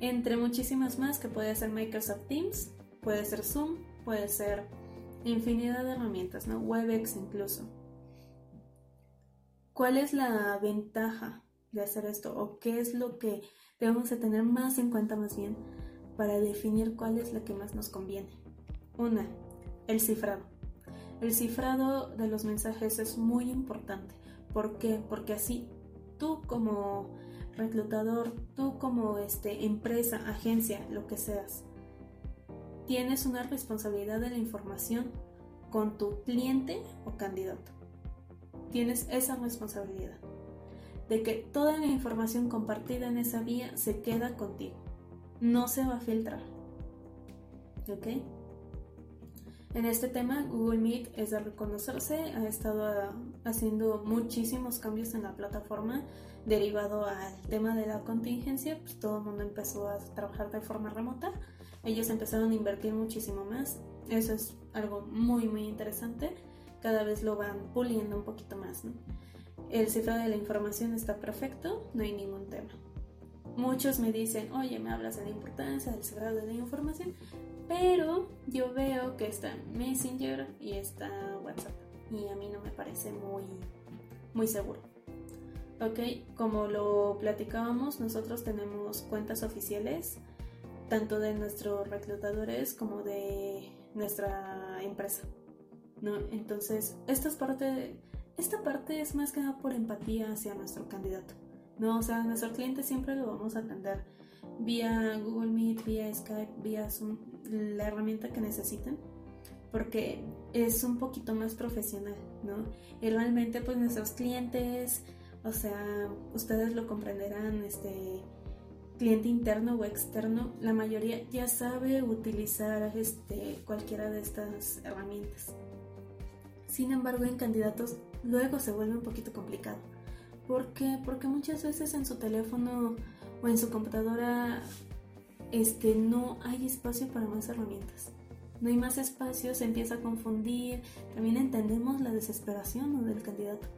Entre muchísimas más que puede ser Microsoft Teams, puede ser Zoom, puede ser infinidad de herramientas, ¿no? Webex incluso. ¿Cuál es la ventaja de hacer esto o qué es lo que debemos de tener más en cuenta más bien? Para definir cuál es la que más nos conviene. Una, el cifrado. El cifrado de los mensajes es muy importante. ¿Por qué? Porque así tú como reclutador, tú como este, empresa, agencia, lo que seas, tienes una responsabilidad de la información con tu cliente o candidato. Tienes esa responsabilidad de que toda la información compartida en esa vía se queda contigo no se va a filtrar. ¿Ok? En este tema, Google Meet es de reconocerse, ha estado ah, haciendo muchísimos cambios en la plataforma derivado al tema de la contingencia, pues todo el mundo empezó a trabajar de forma remota, ellos empezaron a invertir muchísimo más, eso es algo muy muy interesante cada vez lo van puliendo un poquito más. El cifrado de la información está perfecto, no hay ningún tema. Muchos me dicen, oye, me hablas de la importancia del cifrado de la información, pero yo veo que está Messenger y está WhatsApp y a mí no me parece muy, muy seguro. Ok, como lo platicábamos, nosotros tenemos cuentas oficiales, tanto de nuestros reclutadores como de nuestra empresa. ¿no? Entonces, esta parte, esta parte es más que nada por empatía hacia nuestro candidato. ¿No? O sea, nuestro cliente siempre lo vamos a atender vía Google Meet, vía Skype, vía Zoom, la herramienta que necesiten, porque es un poquito más profesional, ¿no? Y realmente, pues nuestros clientes o sea, ustedes lo comprenderán, este cliente interno o externo, la mayoría ya sabe utilizar este, cualquiera de estas herramientas. Sin embargo, en candidatos luego se vuelve un poquito complicado. ¿Por qué? Porque muchas veces en su teléfono o en su computadora este, no hay espacio para más herramientas. No hay más espacio, se empieza a confundir. También entendemos la desesperación del candidato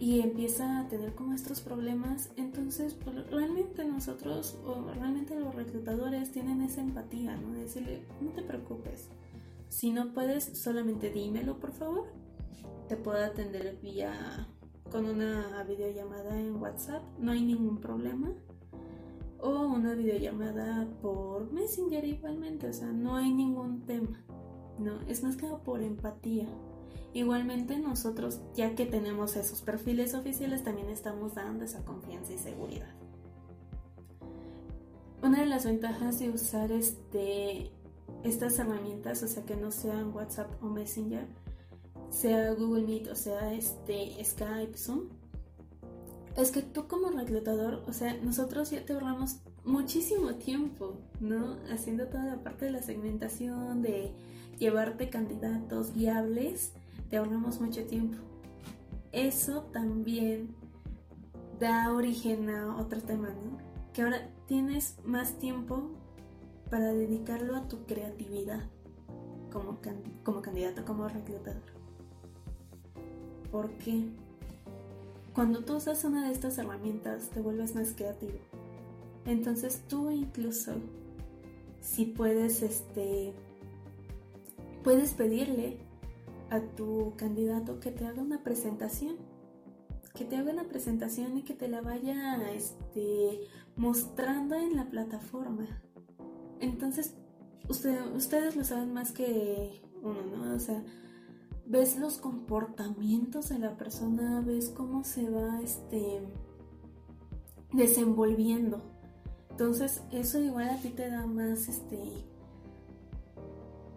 y empieza a tener como estos problemas, entonces pues, realmente nosotros o realmente los reclutadores tienen esa empatía, ¿no? De decirle, no te preocupes, si no puedes, solamente dímelo por favor, te puedo atender vía con una videollamada en WhatsApp, no hay ningún problema. O una videollamada por Messenger igualmente, o sea, no hay ningún tema. No, es más que por empatía. Igualmente nosotros, ya que tenemos esos perfiles oficiales, también estamos dando esa confianza y seguridad. Una de las ventajas de usar este, estas herramientas, o sea que no sean WhatsApp o Messenger, sea Google Meet o sea este Skype, Zoom, es que tú como reclutador, o sea, nosotros ya te ahorramos muchísimo tiempo, ¿no? Haciendo toda la parte de la segmentación, de llevarte candidatos viables te ahorramos mucho tiempo. Eso también da origen a otro tema, ¿no? Que ahora tienes más tiempo para dedicarlo a tu creatividad como, como candidato, como reclutador. Porque cuando tú usas una de estas herramientas te vuelves más creativo. Entonces tú incluso si puedes este puedes pedirle a tu candidato que te haga una presentación, que te haga una presentación y que te la vaya este, mostrando en la plataforma. Entonces, ustedes lo saben más que uno, ¿no? O sea, ves los comportamientos de la persona, ves cómo se va este, desenvolviendo. Entonces, eso igual a ti te da más, este,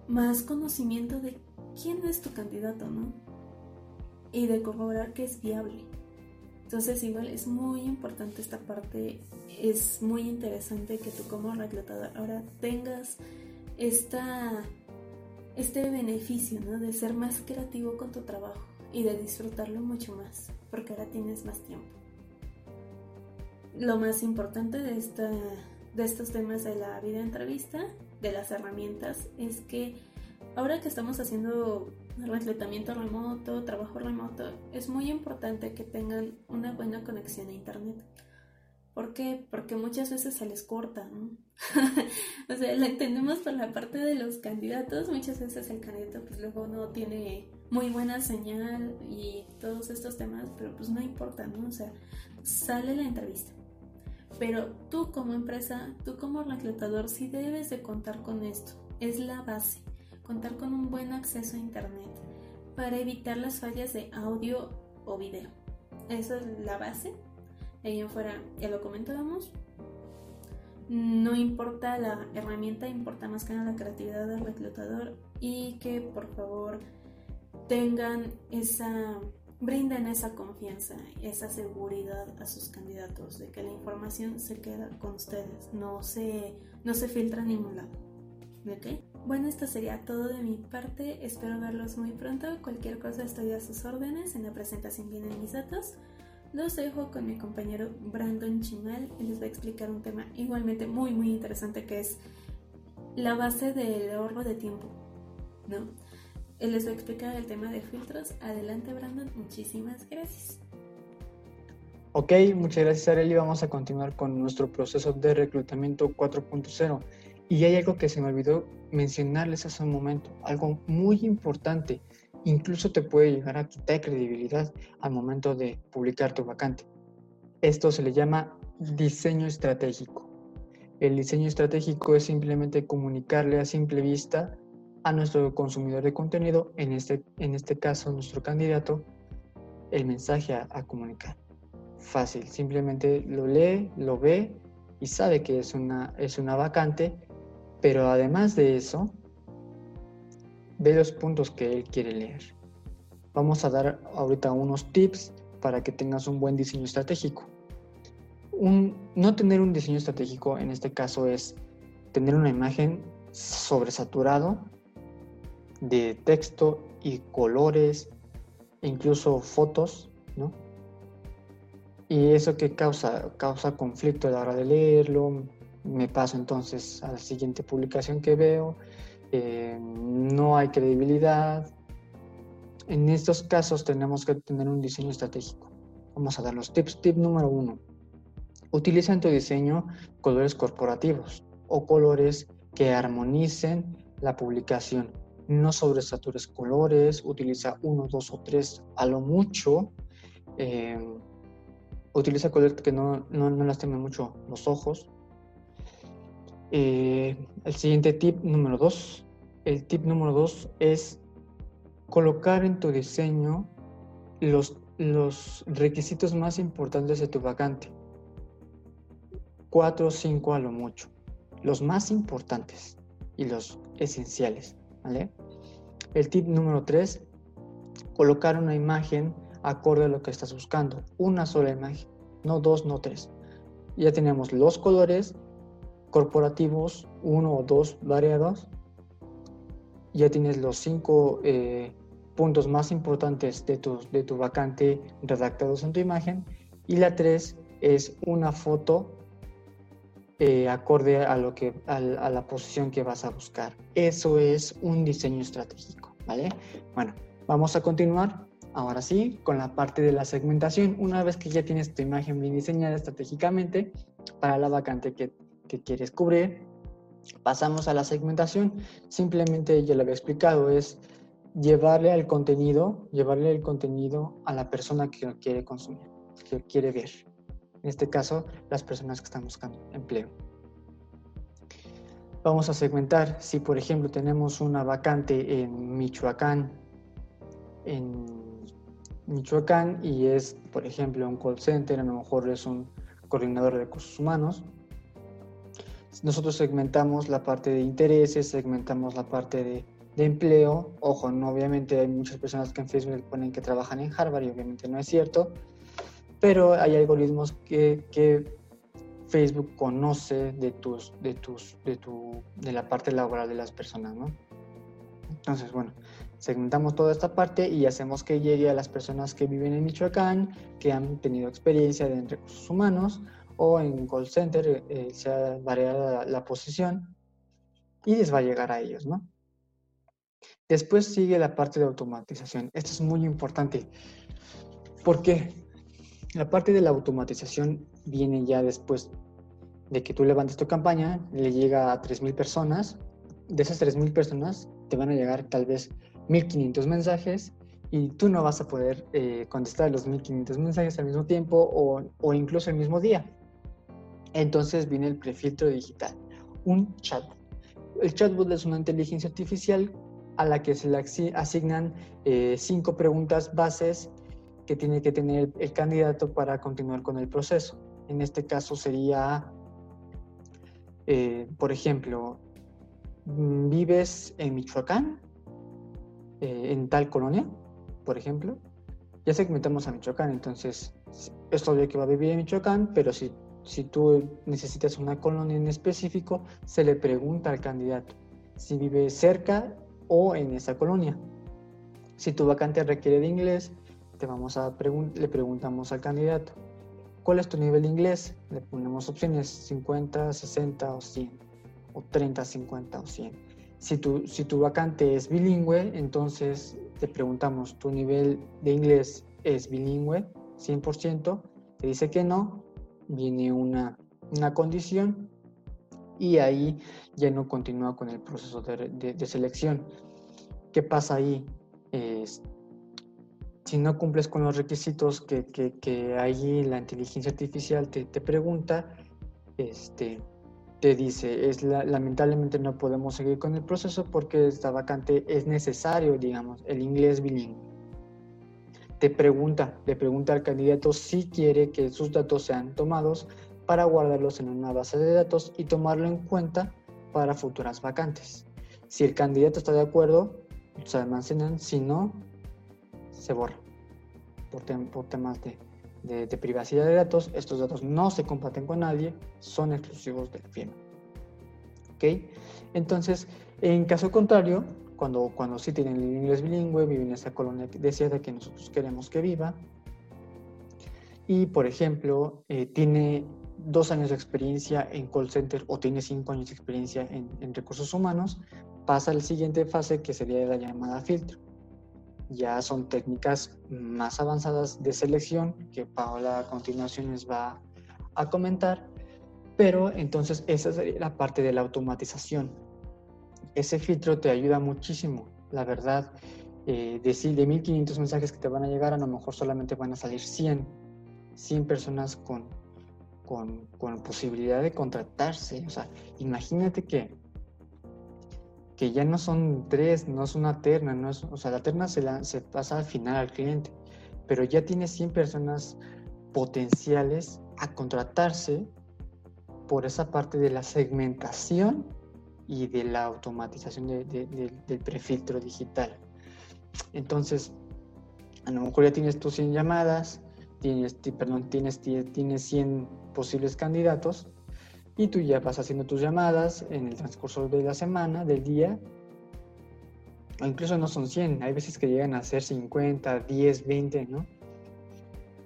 más conocimiento de quién es tu candidato, ¿no? Y de corroborar que es viable. Entonces igual es muy importante esta parte, es muy interesante que tú como reclutador ahora tengas esta, este beneficio, ¿no? De ser más creativo con tu trabajo y de disfrutarlo mucho más, porque ahora tienes más tiempo. Lo más importante de, esta, de estos temas de la vida entrevista, de las herramientas, es que Ahora que estamos haciendo reclutamiento remoto, trabajo remoto, es muy importante que tengan una buena conexión a internet. ¿Por qué? Porque muchas veces se les corta, ¿no? o sea, la entendemos por la parte de los candidatos, muchas veces el candidato pues luego no tiene muy buena señal y todos estos temas, pero pues no importa, ¿no? O sea, sale la entrevista. Pero tú como empresa, tú como reclutador, sí debes de contar con esto, es la base contar con un buen acceso a Internet para evitar las fallas de audio o video. Esa es la base. Ahí fuera, ya lo comentábamos. No importa la herramienta, importa más que nada la creatividad del reclutador y que por favor tengan esa, brinden esa confianza, esa seguridad a sus candidatos de que la información se queda con ustedes, no se, no se filtra a ningún lado. ¿Ok? Bueno, esto sería todo de mi parte. Espero verlos muy pronto. Cualquier cosa estoy a sus órdenes. En la presentación vienen mis datos. Los dejo con mi compañero Brandon Chimal y les voy a explicar un tema igualmente muy muy interesante que es la base del ahorro de tiempo. ¿no? él les va a explicar el tema de filtros. Adelante, Brandon. Muchísimas gracias. Ok, muchas gracias Areli. Vamos a continuar con nuestro proceso de reclutamiento 4.0. Y hay algo que se me olvidó mencionarles hace un momento, algo muy importante. Incluso te puede llegar a quitar credibilidad al momento de publicar tu vacante. Esto se le llama diseño estratégico. El diseño estratégico es simplemente comunicarle a simple vista a nuestro consumidor de contenido, en este, en este caso nuestro candidato, el mensaje a comunicar fácil, simplemente lo lee, lo ve y sabe que es una, es una vacante, pero además de eso, ve los puntos que él quiere leer. Vamos a dar ahorita unos tips para que tengas un buen diseño estratégico. Un, no tener un diseño estratégico en este caso es tener una imagen sobresaturado de texto y colores, incluso fotos, ¿no? Y eso que causa, causa conflicto a la hora de leerlo, me paso entonces a la siguiente publicación que veo, eh, no hay credibilidad. En estos casos tenemos que tener un diseño estratégico. Vamos a dar los tips. Tip número uno. Utiliza en tu diseño colores corporativos o colores que armonicen la publicación. No sobresatures colores, utiliza uno, dos o tres a lo mucho. Eh, utiliza colores que no, no, no lastimen mucho los ojos. Eh, el siguiente tip número dos. El tip número dos es colocar en tu diseño los, requisitos más importantes de tu vacante. Cuatro o cinco a lo mucho. Los más importantes y los esenciales. ¿vale? El tip número tres, colocar una imagen acorde a lo que estás buscando. Una sola imagen, no dos, no tres. Ya tenemos los colores corporativos, uno o dos variados. Ya tienes los cinco eh, puntos más importantes de tu, de tu vacante redactados en tu imagen. Y la tres es una foto eh, acorde a, lo que, a, la posición que vas a buscar. Eso es un diseño estratégico, ¿vale? Bueno, vamos a continuar Ahora sí, con la parte de la segmentación, una vez que ya tienes tu imagen bien diseñada estratégicamente para la vacante que, quieres cubrir, pasamos a la segmentación. Simplemente, ya lo había explicado, es llevarle al contenido, llevarle el contenido a la persona que quiere consumir, que quiere ver. En este caso, las personas que están buscando empleo. Vamos a segmentar. Si, por ejemplo, tenemos una vacante en Michoacán, en Michoacán y es, por ejemplo, un call center, a lo mejor es un coordinador de recursos humanos. Nosotros segmentamos la parte de intereses, segmentamos la parte de, empleo. Ojo, no, obviamente hay muchas personas que en Facebook ponen que trabajan en Harvard y obviamente no es cierto, pero hay algoritmos que, que Facebook conoce de, tus, de, tus, de, tu, de la parte laboral de las personas, ¿no? Entonces, bueno, segmentamos toda esta parte y hacemos que llegue a las personas que viven en Michoacán, que han tenido experiencia en recursos humanos o en call center, eh, sea variada la, posición, y les va a llegar a ellos, ¿no? Después sigue la parte de automatización. Esto es muy importante. porque La parte de la automatización viene ya después de que tú levantes tu campaña, le llega a 3.000 personas. De esas 3.000 personas te van a llegar tal vez 1500 mensajes y tú no vas a poder eh, contestar los 1500 mensajes al mismo tiempo o, o, incluso el mismo día. Entonces viene el prefiltro digital, un chatbot. El chatbot es una inteligencia artificial a la que se le asignan eh, cinco preguntas bases que tiene que tener el, candidato para continuar con el proceso. En este caso sería, eh, por ejemplo, ¿vives en Michoacán? Eh, en tal colonia, por ejemplo, ya segmentamos a Michoacán, entonces es obvio que va a vivir en Michoacán, pero si, si tú necesitas una colonia en específico, se le pregunta al candidato si vive cerca o en esa colonia. Si tu vacante requiere de inglés, te vamos a le preguntamos al candidato, ¿cuál es tu nivel de inglés? Le ponemos opciones 50, 60 o 100, o 30, 50 o 100 Si tu, si tu vacante es bilingüe, entonces te preguntamos, ¿tu nivel de inglés es bilingüe 100%? Te dice que no, viene una, una condición y ahí ya no continúa con el proceso de, selección. ¿Qué pasa ahí? si no cumples con los requisitos que, que, ahí la inteligencia artificial te, te pregunta, este, te dice, es lamentablemente no podemos seguir con el proceso porque esta vacante es necesario, digamos, el inglés bilingüe. Te pregunta, le pregunta al candidato si quiere que sus datos sean tomados para guardarlos en una base de datos y tomarlo en cuenta para futuras vacantes. Si el candidato está de acuerdo, se almacenan, si no, se borra por, por temas de, de, privacidad de datos, estos datos no se comparten con nadie, son exclusivos de la firma. ¿Ok? Entonces, en caso contrario, cuando, cuando sí tienen el inglés bilingüe, viven en esa colonia deseada que nosotros queremos que viva, y por ejemplo, eh, tiene dos años de experiencia en call center o tiene cinco años de experiencia en, en recursos humanos, pasa a la siguiente fase que sería la llamada filtro ya son técnicas más avanzadas de selección que Paola a continuación les va a comentar, pero entonces esa sería la parte de la automatización. Ese filtro te ayuda muchísimo, la verdad. Eh, de, de 1500 mensajes que te van a llegar, a lo mejor solamente van a salir 100, 100 personas con, con, con posibilidad de contratarse. O sea, imagínate que que ya no son tres, no es una terna, no es, o sea, la terna se, la, se pasa al final al cliente, pero ya tiene 100 personas potenciales a contratarse por esa parte de la segmentación y de la automatización del prefiltro digital. Entonces, a lo mejor ya tienes tus 100 llamadas, tienes, perdón, tienes, tienes 100 posibles candidatos y tú ya vas haciendo tus llamadas en el transcurso de la semana, del día, o incluso no son 100, hay veces que llegan a ser 50, 10, 20, ¿no?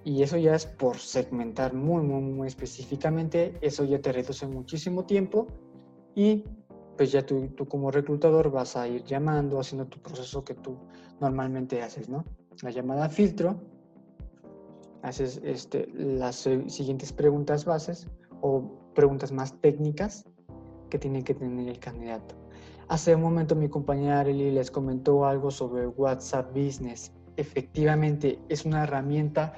Y eso ya es por segmentar muy, muy, muy específicamente, eso ya te reduce muchísimo tiempo y pues ya tú, tú como reclutador vas a ir llamando, haciendo tu proceso que tú normalmente haces, ¿no? La llamada filtro, haces este, las siguientes preguntas bases o preguntas más técnicas que tiene que tener el candidato. Hace un momento mi compañera Arely les comentó algo sobre WhatsApp Business. Efectivamente, es una herramienta,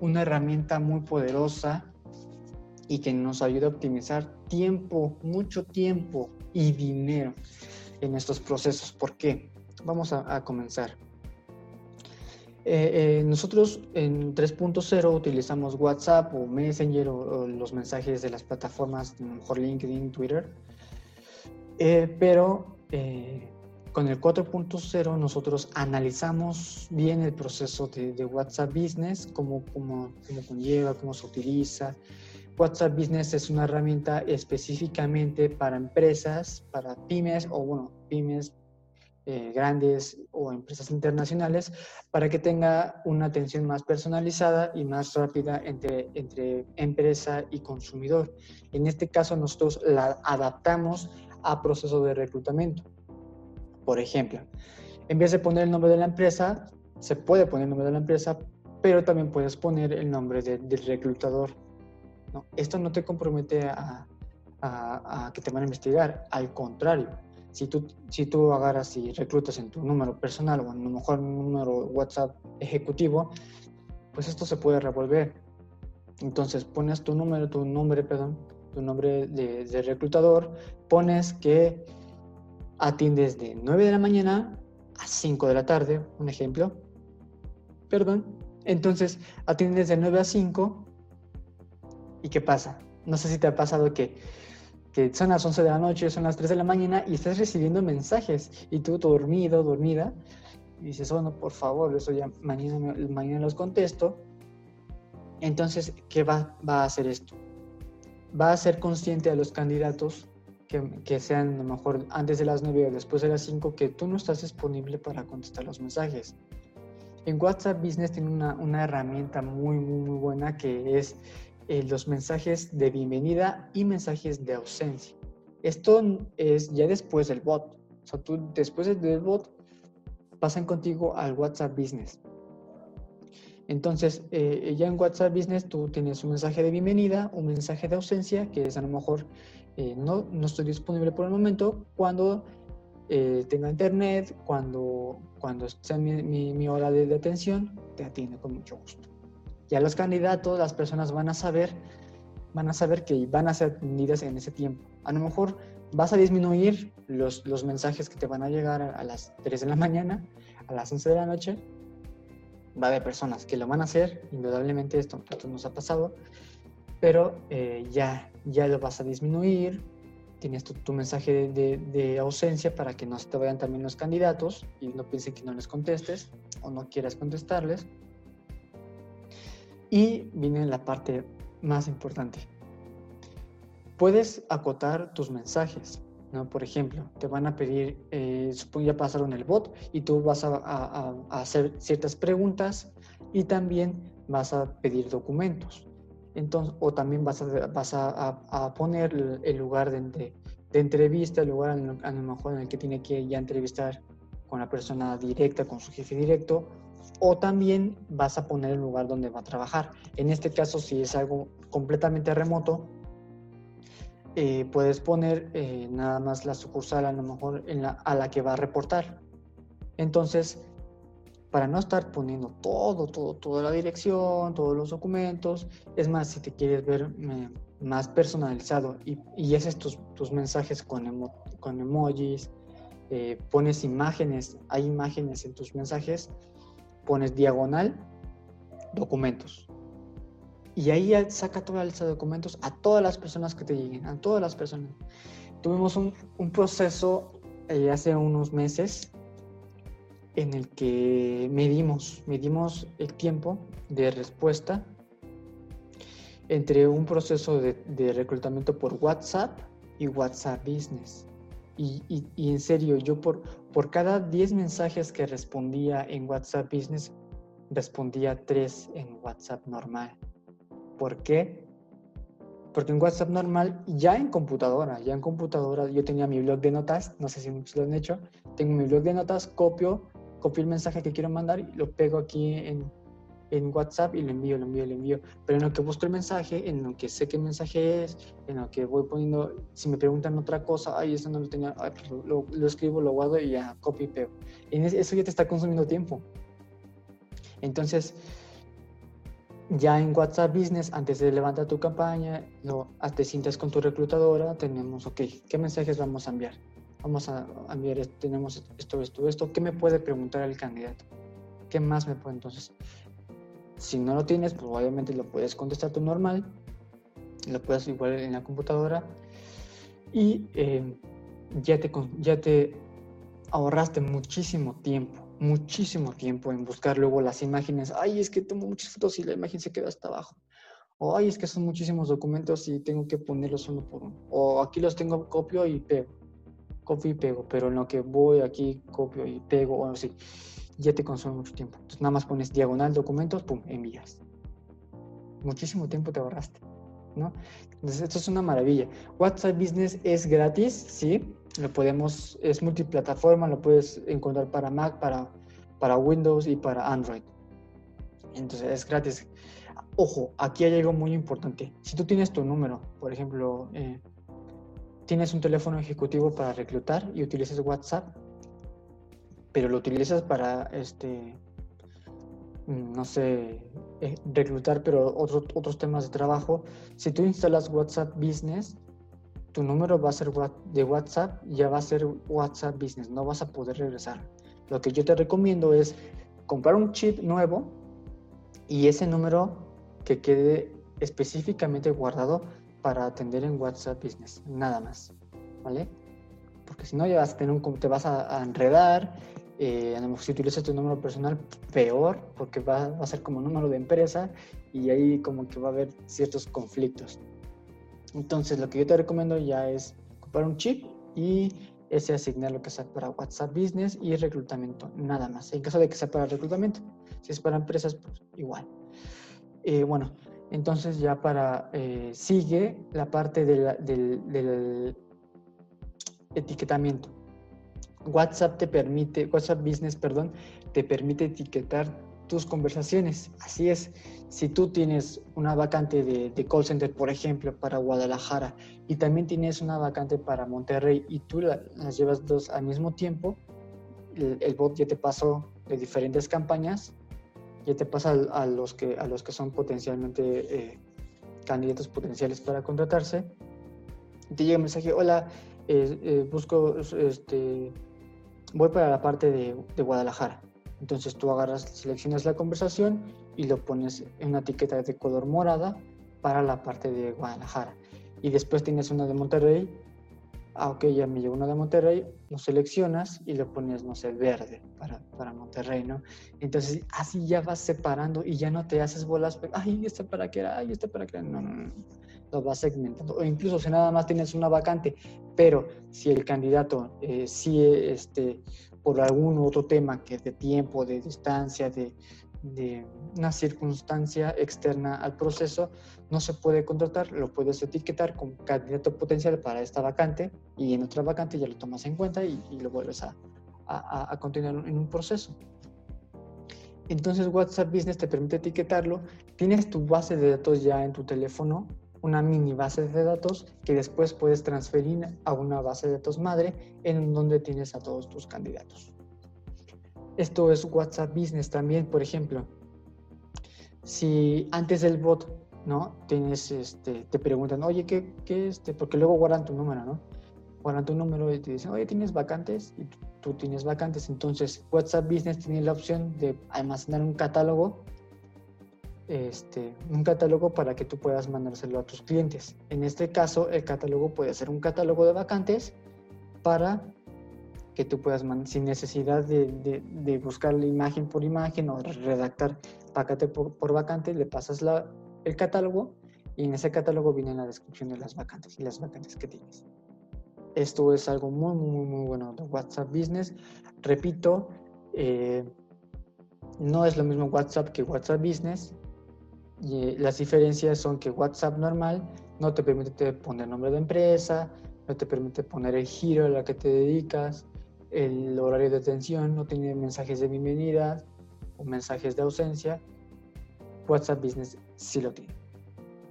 una herramienta muy poderosa y que nos ayuda a optimizar tiempo, mucho tiempo y dinero en estos procesos. ¿Por qué? Vamos a, a comenzar. Eh, eh, nosotros en 3.0 utilizamos WhatsApp o Messenger o, los mensajes de las plataformas, mejor LinkedIn, Twitter, eh, pero con el 4.0 nosotros analizamos bien el proceso de, WhatsApp Business, cómo, cómo, cómo conlleva, cómo se utiliza. WhatsApp Business es una herramienta específicamente para empresas, para pymes o bueno, pymes, eh, grandes o empresas internacionales para que tenga una atención más personalizada y más rápida entre, entre empresa y consumidor. En este caso nosotros la adaptamos a proceso de reclutamiento. Por ejemplo, en vez de poner el nombre de la empresa, se puede poner el nombre de la empresa, pero también puedes poner el nombre del reclutador. ¿No? Esto no te compromete a, a, a que te van a investigar, al contrario, si tú, si tú agarras y reclutas en tu número personal o en lo mejor un número WhatsApp ejecutivo, pues esto se puede revolver. Entonces pones tu número, tu nombre, perdón, tu nombre de, reclutador, pones que atiendes de 9 de la mañana a 5 de la tarde, un ejemplo. Perdón. Entonces atiendes de 9 a 5 y ¿qué pasa? No sé si te ha pasado que que son las 11 de la noche, son las 3 de la mañana y estás recibiendo mensajes y tú dormido, dormida, y dices, bueno, por favor, eso ya mañana, mañana los contesto. Entonces, ¿qué va, va a hacer esto? Va a ser consciente a los candidatos que, que, sean a lo mejor antes de las 9 o después de las 5 que tú no estás disponible para contestar los mensajes. En WhatsApp Business tiene una, una herramienta muy, muy, muy buena que es eh, los mensajes de bienvenida y mensajes de ausencia. Esto es ya después del bot. O sea, tú después del bot pasan contigo al WhatsApp Business. Entonces, eh, ya en WhatsApp Business tú tienes un mensaje de bienvenida, un mensaje de ausencia, que es a lo mejor eh, no, no estoy disponible por el momento, cuando tenga internet, cuando, cuando mi, hora de, de, atención, te atiendo con mucho gusto. Ya los candidatos, las personas van a saber, van a saber que van a ser atendidas en ese tiempo. A lo mejor vas a disminuir los, los mensajes que te van a llegar a, a las 3 de la mañana, a las 11 de la noche, va a haber personas que lo van a hacer, indudablemente esto, esto nos ha pasado, pero eh, ya, ya lo vas a disminuir, tienes tu, mensaje de, de, ausencia para que no se te vayan también los candidatos y no piensen que no les contestes o no quieras contestarles. Y viene la parte más importante. Puedes acotar tus mensajes. ¿no? Por ejemplo, te van a pedir, eh, supongo ya pasaron el bot y tú vas a, hacer ciertas preguntas y también vas a pedir documentos. Entonces, o también vas a, vas a, poner el lugar de, de, entrevista, el lugar a lo mejor en el que tiene que ya entrevistar con la persona directa, con su jefe directo, o también vas a poner el lugar donde va a trabajar. En este caso, si es algo completamente remoto, eh, puedes poner eh, nada más la sucursal a lo mejor en la, a la que va a reportar. Entonces, para no estar poniendo todo, todo, toda la dirección, todos los documentos, es más, si te quieres ver eh, más personalizado y, y haces tus, tus mensajes con, con emojis, pones imágenes, hay imágenes en tus mensajes, pones diagonal, documentos. Y ahí saca toda la lista de documentos a todas las personas que te lleguen, a todas las personas. Tuvimos un, un proceso eh, hace unos meses en el que medimos, medimos el tiempo de respuesta entre un proceso de, de reclutamiento por WhatsApp y WhatsApp Business. Y, y, y, en serio, yo por, por cada 10 mensajes que respondía en WhatsApp Business, respondía 3 en WhatsApp normal. ¿Por qué? Porque en WhatsApp normal, ya en computadora, ya en computadora, yo tenía mi blog de notas, no sé si muchos lo han hecho, tengo mi blog de notas, copio, copio el mensaje que quiero mandar y lo pego aquí en, en WhatsApp y lo envío, lo envío, lo envío. Pero en lo que busco el mensaje, en lo que sé qué mensaje es, en lo que voy poniendo, si me preguntan otra cosa, ay, eso no lo tenía, pues lo, escribo, lo guardo y ya copio y pego. Eso ya te está consumiendo tiempo. Entonces, ya en WhatsApp Business, antes de levantar tu campaña, lo, te sientas con tu reclutadora, tenemos, ok, ¿qué mensajes vamos a enviar? Vamos a enviar, tenemos esto, esto, esto. ¿Qué me puede preguntar el candidato? ¿Qué más me puede? Entonces, si no lo tienes, pues obviamente lo puedes contestar tú normal, lo puedes igual en la computadora y eh, ya, te, ya te ahorraste muchísimo tiempo muchísimo tiempo en buscar luego las imágenes. Ay, es que tomo muchas fotos y la imagen se queda hasta abajo. O ay, es que son muchísimos documentos y tengo que ponerlos uno por uno. O aquí los tengo, copio y pego. Copio y pego, pero en lo que voy aquí, copio y pego, o así, ya te consume mucho tiempo. Entonces nada más pones diagonal documentos, pum, envías. Muchísimo tiempo te ahorraste, ¿no? Entonces esto es una maravilla. WhatsApp Business es gratis, sí, lo podemos, es multiplataforma, lo puedes encontrar para Mac, para, para Windows y para Android. Entonces es gratis. Ojo, aquí hay algo muy importante. Si tú tienes tu número, por ejemplo, eh, tienes un teléfono ejecutivo para reclutar y utilizas WhatsApp, pero lo utilizas para, este, no sé, eh, reclutar, pero otros otros temas de trabajo, si tú instalas WhatsApp Business, tu número va a ser de WhatsApp, ya va a ser WhatsApp Business, no vas a poder regresar. Lo que yo te recomiendo es comprar un chip nuevo y ese número que quede específicamente guardado para atender en WhatsApp Business, nada más, ¿vale? Porque si no ya vas a tener un, te vas a, enredar, eh, si utilizas tu número personal, peor, porque va, va a ser como número de empresa y ahí como que va a haber ciertos conflictos. Entonces, lo que yo te recomiendo ya es comprar un chip y ese asignar lo que sea para WhatsApp Business y reclutamiento, nada más. En caso de que sea para reclutamiento, si es para empresas, pues igual. Eh, bueno, entonces ya para, eh, sigue la parte del, del etiquetamiento. WhatsApp te permite, WhatsApp Business, perdón, te permite etiquetar tus conversaciones. Así es, si tú tienes una vacante de, call center, por ejemplo, para Guadalajara, y también tienes una vacante para Monterrey y tú las llevas dos al mismo tiempo, el, bot ya te pasó de diferentes campañas, ya te pasa a, los, que, a los que son potencialmente eh, candidatos potenciales para contratarse. Te llega un mensaje, hola, eh, eh, busco, este, voy para la parte de, de Guadalajara entonces tú agarras, seleccionas la conversación y lo pones en una etiqueta de color morada para la parte de Guadalajara. Y después tienes una de Monterrey. Ah, ok, ya me llegó una de Monterrey, lo seleccionas y lo pones, no sé, verde para, para Monterrey, ¿no? Entonces así ya vas separando y ya no te haces bolas, ay, este para qué era, ay, este para qué era. No. Lo vas segmentando. O incluso si nada más tienes una vacante, pero si el candidato eh, este, por algún otro tema que de tiempo, de distancia, de, una circunstancia externa al proceso, no se puede contratar, lo puedes etiquetar como candidato potencial para esta vacante y en otra vacante ya lo tomas en cuenta y, lo vuelves a, a, continuar en un proceso. Entonces WhatsApp Business te permite etiquetarlo, tienes tu base de datos ya en tu teléfono una mini base de datos que después puedes transferir a una base de datos madre en donde tienes a todos tus candidatos. Esto es WhatsApp Business también, por ejemplo. Si antes del bot, ¿no? Tienes, este, te preguntan, oye, ¿qué, qué este? Porque luego guardan tu número, ¿no? Guardan tu número y te dicen, oye, ¿tienes vacantes? Y tú tienes vacantes. Entonces, WhatsApp Business tiene la opción de almacenar un catálogo este, un catálogo para que tú puedas mandárselo a tus clientes. En este caso, el catálogo puede ser un catálogo de vacantes para que tú puedas, sin necesidad de, buscar la imagen por imagen o redactar paquete por, vacante, le pasas la, el catálogo y en ese catálogo viene la descripción de las vacantes y las vacantes que tienes. Esto es algo muy, muy, muy bueno de WhatsApp Business. Repito, eh, no es lo mismo WhatsApp que WhatsApp Business. Y las diferencias son que WhatsApp normal no te permite poner nombre de empresa, no te permite poner el giro a la que te dedicas, el horario de atención, no tiene mensajes de bienvenida o mensajes de ausencia. WhatsApp Business sí lo tiene.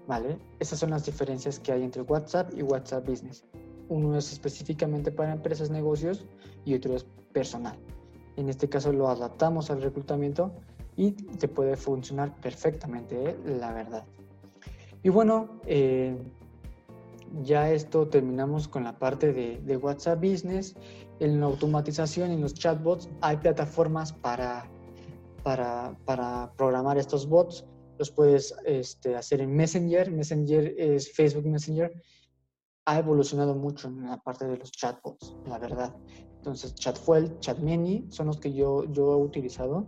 ¿Vale? Esas son las diferencias que hay entre WhatsApp y WhatsApp Business. Uno es específicamente para empresas, negocios y otro es personal. En este caso lo adaptamos al reclutamiento y te puede funcionar perfectamente, ¿eh? la verdad. Y bueno, eh, ya esto terminamos con la parte de, WhatsApp Business. En la automatización en los chatbots hay plataformas para, para, para programar estos bots. Los puedes este, hacer en Messenger. Messenger es Facebook Messenger. Ha evolucionado mucho en la parte de los chatbots, la verdad. Entonces, Chatfuel, Chatmini son los que yo, yo he utilizado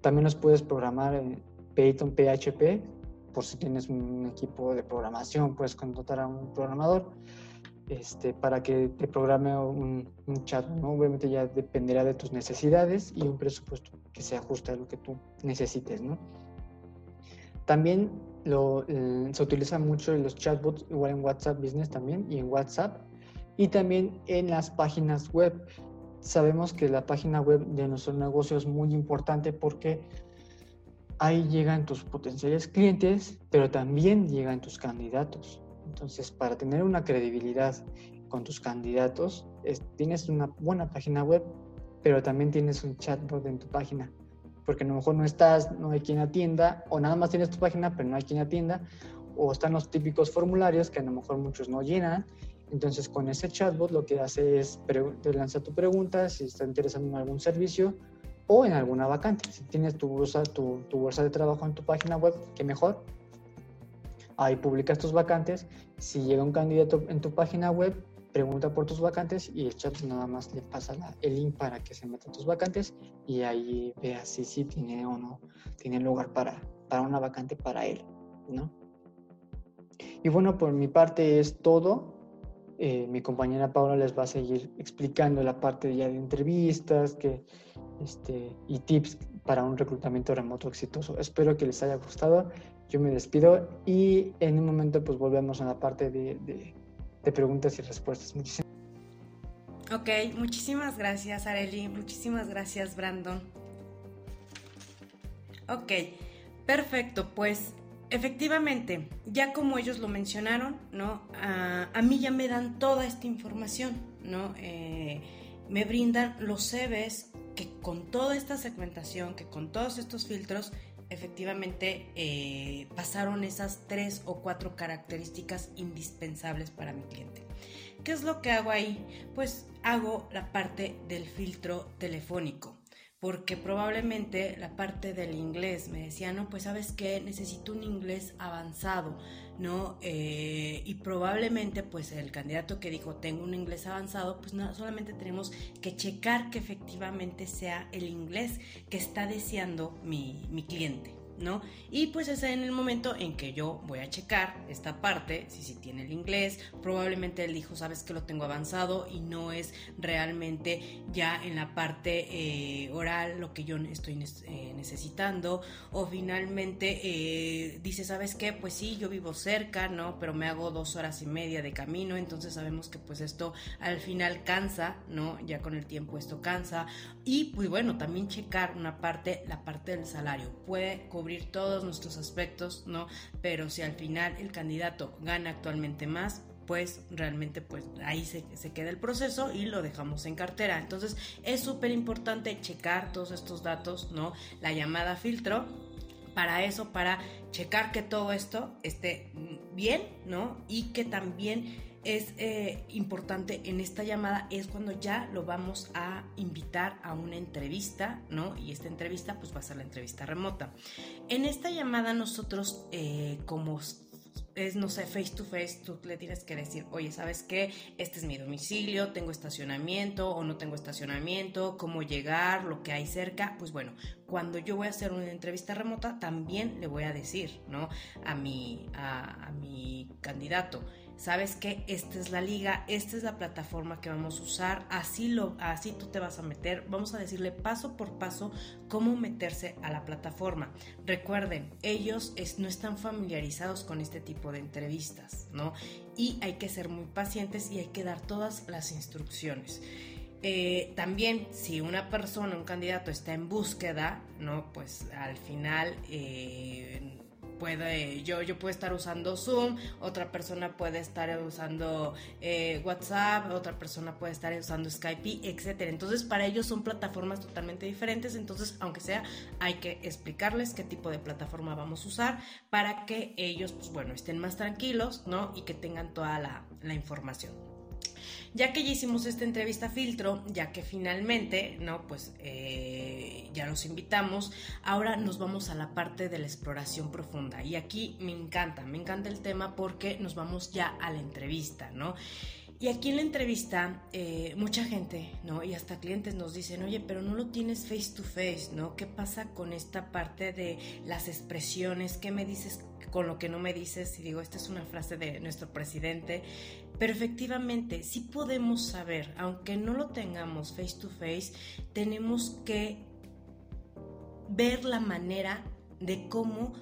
también los puedes programar en Python PHP, por si tienes un equipo de programación, puedes contratar a un programador este, para que te programe un, chat. ¿no? Obviamente ya dependerá de tus necesidades y un presupuesto que se ajuste a lo que tú necesites. ¿no? También lo, se utiliza mucho en los chatbots, igual en WhatsApp Business también y en WhatsApp. Y también en las páginas web sabemos que la página web de nuestro negocio es muy importante porque ahí llegan tus potenciales clientes, pero también llegan tus candidatos. Entonces, para tener una credibilidad con tus candidatos, tienes una buena página web, pero también tienes un chatbot en tu página, porque a lo mejor no estás, no hay quien atienda, o nada más tienes tu página, pero no hay quien atienda, o están los típicos formularios que a lo mejor muchos no llenan, entonces, con ese chatbot lo que hace es te lanza tu pregunta si está interesado en algún servicio o en alguna vacante. Si tienes tu bolsa, tu, bolsa de trabajo en tu página web, qué mejor. Ahí publicas tus vacantes. Si llega un candidato en tu página web, pregunta por tus vacantes y el chat nada más le pasa el link para que se meta tus vacantes y ahí vea si sí tiene o no tiene lugar para, para una vacante para él, ¿no? Y bueno, por mi parte es todo. Eh, mi compañera Paula les va a seguir explicando la parte ya de entrevistas que, este, y tips para un reclutamiento remoto exitoso. Espero que les haya gustado. Yo me despido y en un momento pues volvemos a la parte de, de, preguntas y respuestas. Muchísimas Ok, muchísimas gracias Areli, muchísimas gracias Brandon. Ok, perfecto, pues efectivamente, ya como ellos lo mencionaron, ¿no? a mí ya me dan toda esta información, ¿no? Eh, me brindan los CVs que con toda esta segmentación, que con todos estos filtros, efectivamente eh, pasaron esas tres o cuatro características indispensables para mi cliente. ¿Qué es lo que hago ahí? Pues hago la parte del filtro telefónico porque probablemente la parte del inglés me decía, no, pues sabes que necesito un inglés avanzado, ¿no? Eh, y probablemente pues el candidato que dijo, tengo un inglés avanzado, pues no, solamente tenemos que checar que efectivamente sea el inglés que está deseando mi, mi cliente. Y pues es en el momento en que yo voy a checar esta parte, si si tiene el inglés, probablemente él dijo, sabes que lo tengo avanzado y no es realmente ya en la parte eh, oral lo que yo estoy eh, necesitando, o finalmente eh, dice, sabes qué, pues sí, yo vivo cerca, ¿no? Pero me hago dos horas y media de camino, entonces sabemos que pues esto al final cansa, ¿no? Ya con el tiempo esto cansa, y pues bueno, también checar una parte, la parte del salario, puede todos nuestros aspectos, ¿no? Pero si al final el candidato gana actualmente más, pues realmente pues ahí se, se, queda el proceso y lo dejamos en cartera. Entonces es súper importante checar todos estos datos, ¿no? La llamada filtro, para eso, para checar que todo esto esté bien, ¿no? Y que también es eh, importante en esta llamada es cuando ya lo vamos a invitar a una entrevista, ¿no? Y esta entrevista pues va a ser la entrevista remota. En esta llamada nosotros eh, como es, no sé, face to face, tú le tienes que decir, oye, ¿sabes qué? Este es mi domicilio, tengo estacionamiento o no tengo estacionamiento, cómo llegar, lo que hay cerca. Pues bueno, cuando yo voy a hacer una entrevista remota, también le voy a decir, ¿no? A mi, a mi candidato sabes que esta es la liga, esta es la plataforma que vamos a usar, así, lo, así tú te vas a meter, vamos a decirle paso por paso cómo meterse a la plataforma. Recuerden, ellos no están familiarizados con este tipo de entrevistas, ¿no? Y hay que ser muy pacientes y hay que dar todas las instrucciones. Eh, también si una persona, un candidato está en búsqueda, ¿no? Pues al final eh, puede, yo, yo puedo estar usando Zoom, otra persona puede estar usando eh, WhatsApp, otra persona puede estar usando Skype, etcétera. Entonces, para ellos son plataformas totalmente diferentes. Entonces, aunque sea, hay que explicarles qué tipo de plataforma vamos a usar para que ellos, pues bueno, estén más tranquilos, ¿no? Y que tengan toda la, la información. Ya que ya hicimos esta entrevista filtro, ya que finalmente, ¿no? Pues eh, ya los invitamos, ahora nos vamos a la parte de la exploración profunda. Y aquí me encanta, me encanta el tema porque nos vamos ya a la entrevista, ¿no? Y aquí en la entrevista, eh, mucha gente, ¿no? Y hasta clientes nos dicen, oye, pero no lo tienes face to face, ¿no? ¿Qué pasa con esta parte de las expresiones? ¿Qué me dices con lo que no me dices? Y digo, esta es una frase de nuestro presidente, pero efectivamente, sí podemos saber, aunque no lo tengamos face to face, tenemos que ver la manera de cómo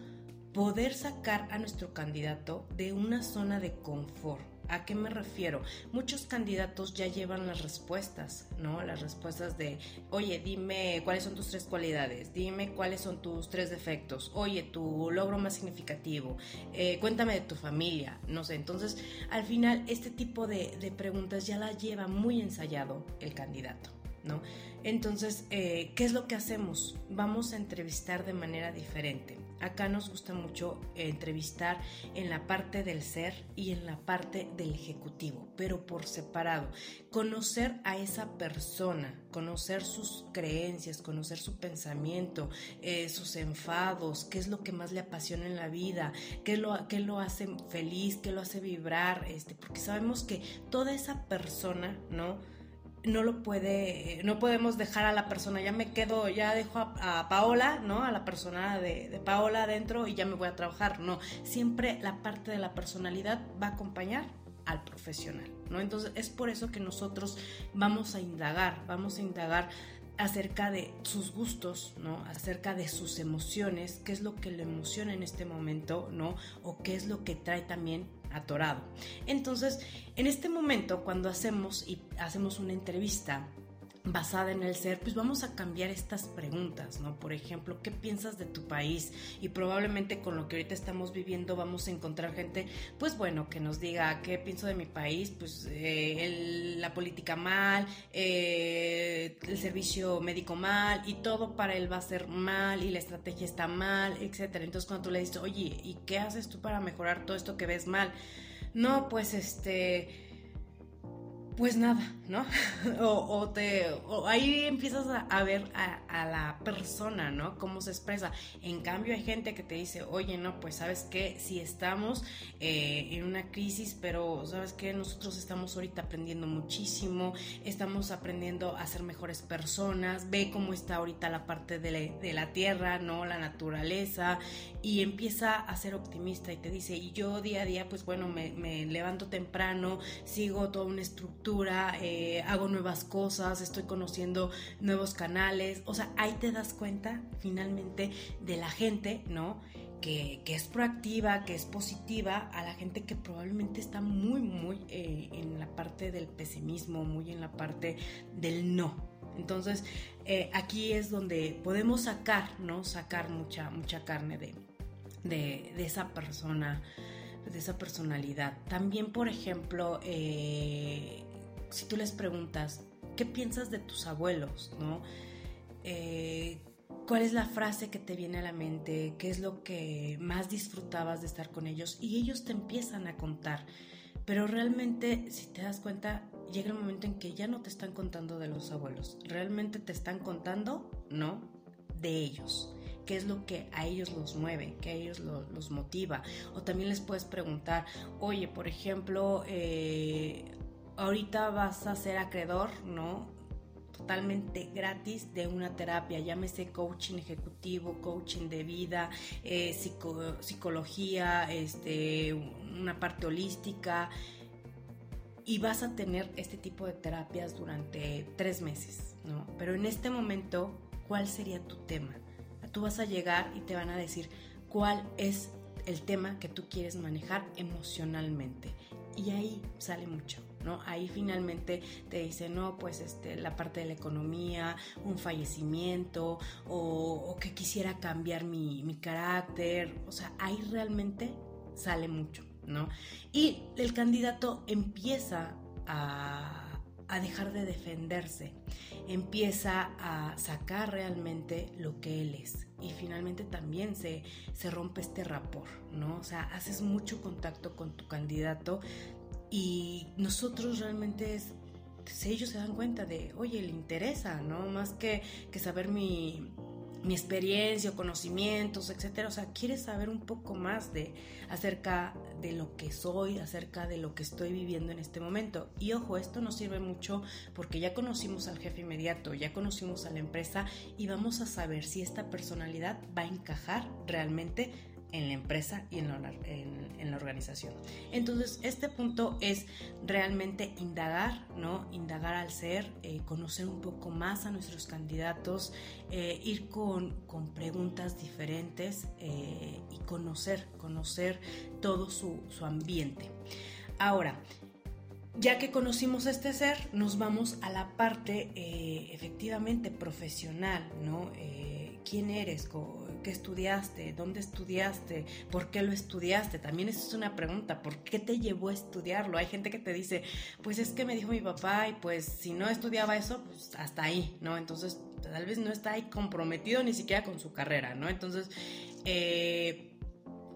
poder sacar a nuestro candidato de una zona de confort ¿A qué me refiero? Muchos candidatos ya llevan las respuestas, ¿no? Las respuestas de, oye, dime cuáles son tus tres cualidades, dime cuáles son tus tres defectos, oye, tu logro más significativo, eh, cuéntame de tu familia, no sé. Entonces, al final, este tipo de, preguntas ya las lleva muy ensayado el candidato, ¿no? Entonces, eh, ¿qué es lo que hacemos? Vamos a entrevistar de manera diferente. Acá nos gusta mucho entrevistar en la parte del ser y en la parte del ejecutivo, pero por separado. Conocer a esa persona, conocer sus creencias, conocer su pensamiento, eh, sus enfados, qué es lo que más le apasiona en la vida, qué lo, qué lo hace feliz, qué lo hace vibrar, este, porque sabemos que toda esa persona, ¿no? No lo puede, no podemos dejar a la persona, ya me quedo, ya dejo a, Paola, ¿no? A la persona de, de, Paola adentro y ya me voy a trabajar. No, siempre la parte de la personalidad va a acompañar al profesional, ¿no? Entonces es por eso que nosotros vamos a indagar, vamos a indagar acerca de sus gustos, ¿no? Acerca de sus emociones, qué es lo que le emociona en este momento, ¿no? O qué es lo que trae también atorado. Entonces, en este momento, cuando hacemos y hacemos una entrevista, basada en el ser, pues vamos a cambiar estas preguntas, ¿no? Por ejemplo, ¿qué piensas de tu país? Y probablemente con lo que ahorita estamos viviendo vamos a encontrar gente, pues bueno, que nos diga qué pienso de mi país, pues eh, la política mal, eh, el servicio médico mal y todo para él va a ser mal y la estrategia está mal, etcétera. Entonces cuando tú le dices, oye, ¿y qué haces tú para mejorar todo esto que ves mal? No, pues este pues nada, ¿no? o, te, ahí empiezas a, ver a, la persona, ¿no? Cómo se expresa. En cambio hay gente que te dice, oye, no, pues sabes que si estamos eh, en una crisis, pero sabes que nosotros estamos ahorita aprendiendo muchísimo, estamos aprendiendo a ser mejores personas, ve cómo está ahorita la parte de la, tierra, ¿no? La naturaleza, y empieza a ser optimista y te dice, y yo día a día, pues bueno, me, me levanto temprano, sigo toda una estructura, eh, hago nuevas cosas, estoy conociendo nuevos canales, o sea, ahí te das cuenta finalmente de la gente, ¿no? Que, es proactiva, que es positiva, a la gente que probablemente está muy, muy eh, en la parte del pesimismo, muy en la parte del no. Entonces, eh, aquí es donde podemos sacar, ¿no? Sacar mucha, mucha carne de, de, de esa persona, de esa personalidad. También, por ejemplo, si tú les preguntas, ¿qué piensas de tus abuelos? ¿No? Eh, ¿Cuál es la frase que te viene a la mente? ¿Qué es lo que más disfrutabas de estar con ellos? Y ellos te empiezan a contar. Pero realmente, si te das cuenta, llega el momento en que ya no te están contando de los abuelos. Realmente te están contando, ¿no? De ellos qué es lo que a ellos los mueve, qué a ellos los motiva. O también les puedes preguntar, oye, por ejemplo, eh, ahorita vas a ser acreedor, ¿no? totalmente gratis de una terapia, llámese coaching ejecutivo, coaching de vida, eh, psicología, este, una parte holística, y vas a tener este tipo de terapias durante tres meses, ¿no? Pero en este momento, ¿cuál sería tu tema? Tú vas a llegar y te van a decir cuál es el tema que tú quieres manejar emocionalmente. Y ahí sale mucho. Ahí finalmente te dice, no, pues este, la parte de la economía, un fallecimiento o, que quisiera cambiar mi, mi, carácter, o sea, ahí realmente sale mucho, ¿no? Y el candidato empieza a a dejar de defenderse, empieza a sacar realmente lo que él es y finalmente también se, se rompe este rapor, ¿no? O sea, haces mucho contacto con tu candidato y nosotros realmente es, pues, ellos se dan cuenta de, oye, le interesa, ¿no? Más que, que saber mi, mi experiencia conocimientos, etcétera. O sea, quieres saber un poco más de acerca de lo que soy, acerca de lo que estoy viviendo en este momento. Y ojo, esto nos sirve mucho porque ya conocimos al jefe inmediato, ya conocimos a la empresa y vamos a saber si esta personalidad va a encajar realmente en la empresa y en la, en, la, organización. Entonces, este punto es realmente indagar, ¿no? Indagar al ser, eh, conocer un poco más a nuestros candidatos, eh, ir con, con, preguntas diferentes eh, y conocer, conocer todo su, su ambiente. Ahora, ya que conocimos este ser, nos vamos a la parte efectivamente profesional, ¿no? ¿Quién eres? qué estudiaste, dónde estudiaste, por qué lo estudiaste. También eso es una pregunta, ¿por qué te llevó a estudiarlo? Hay gente que te dice, pues es que me dijo mi papá y pues si no estudiaba eso, pues hasta ahí, ¿no? Entonces tal vez no está ahí comprometido ni siquiera con su carrera, ¿no? Entonces eh,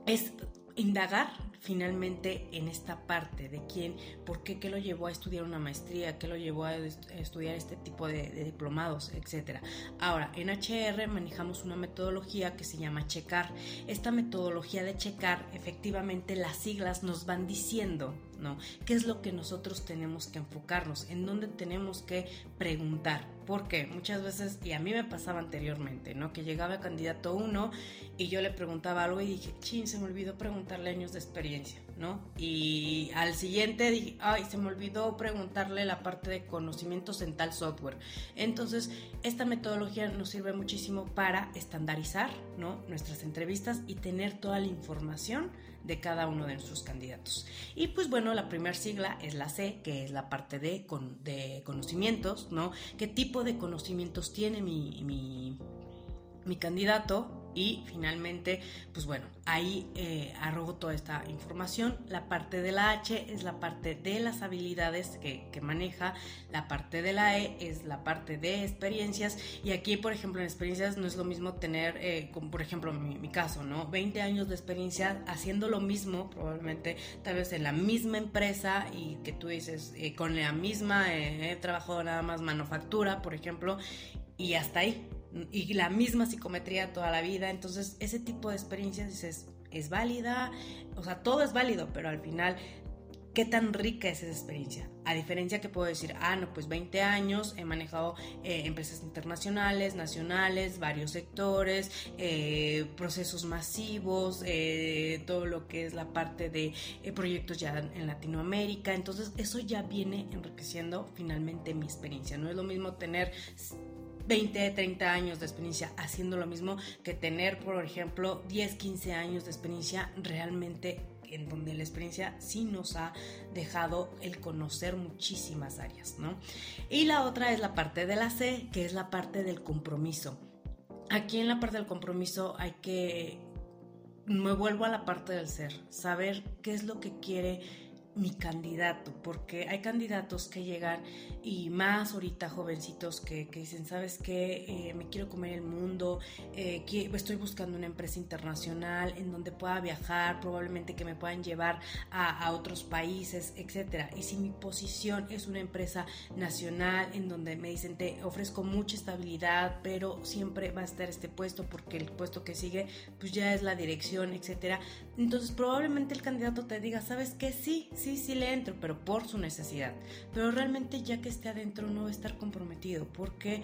es indagar finalmente en esta parte de quién, por qué, qué lo llevó a estudiar una maestría, qué lo llevó a estudiar este tipo de, diplomados, etc. Ahora, en HR manejamos una metodología que se llama checar. Esta metodología de checar, efectivamente las siglas nos van diciendo ¿no? ¿Qué es lo que nosotros tenemos que enfocarnos? ¿En dónde tenemos que preguntar? Porque muchas veces, y a mí me pasaba anteriormente, ¿no? Que llegaba candidato uno y yo le preguntaba algo y dije, chin, se me olvidó preguntarle años de experiencia experiencia, ¿no? Y al siguiente dije, ay, se me olvidó preguntarle la parte de conocimientos en tal software. Entonces, esta metodología nos sirve muchísimo para estandarizar, ¿no? Nuestras entrevistas y tener toda la información de cada uno de nuestros candidatos. Y pues bueno, la primera sigla es la C, que es la parte de, de conocimientos, ¿no? ¿Qué tipo de conocimientos tiene mi, mi, mi candidato? Y finalmente, pues bueno, ahí eh, arrojo toda esta información. La parte de la H es la parte de las habilidades que, maneja. La parte de la E es la parte de experiencias. Y aquí, por ejemplo, en experiencias no es lo mismo tener, eh, por ejemplo mi, mi, caso, ¿no? 20 años de experiencia haciendo lo mismo, probablemente tal vez en la misma empresa y que tú dices, eh, con la misma, he trabajado nada más manufactura, por ejemplo, y hasta ahí y la misma psicometría toda la vida. Entonces, ese tipo de experiencias es, es válida, o sea, todo es válido, pero al final, ¿qué tan rica es esa experiencia? A diferencia que puedo decir, ah, no, pues 20 años, he manejado eh, empresas internacionales, nacionales, varios sectores, eh, procesos masivos, eh, todo lo que es la parte de proyectos ya en Latinoamérica. Entonces, eso ya viene enriqueciendo finalmente mi experiencia. No es lo mismo tener 20, 30 años de experiencia haciendo lo mismo que tener, por ejemplo, 10, 15 años de experiencia realmente en donde la experiencia sí nos ha dejado el conocer muchísimas áreas, ¿no? Y la otra es la parte de la C, que es la parte del compromiso. Aquí en la parte del compromiso hay que, me vuelvo a la parte del ser, saber qué es lo que quiere mi candidato, porque hay candidatos que llegan y más ahorita jovencitos que, dicen, ¿sabes qué? Eh, me quiero comer el mundo, eh, estoy buscando una empresa internacional en donde pueda viajar, probablemente que me puedan llevar a, a, otros países, etcétera. Y si mi posición es una empresa nacional en donde me dicen, te ofrezco mucha estabilidad, pero siempre va a estar este puesto porque el puesto que sigue, pues ya es la dirección, etcétera. Entonces probablemente el candidato te diga, ¿sabes qué? Sí, sí, sí le entro, pero por su necesidad. Pero realmente ya que esté adentro no va a estar comprometido. ¿Por qué?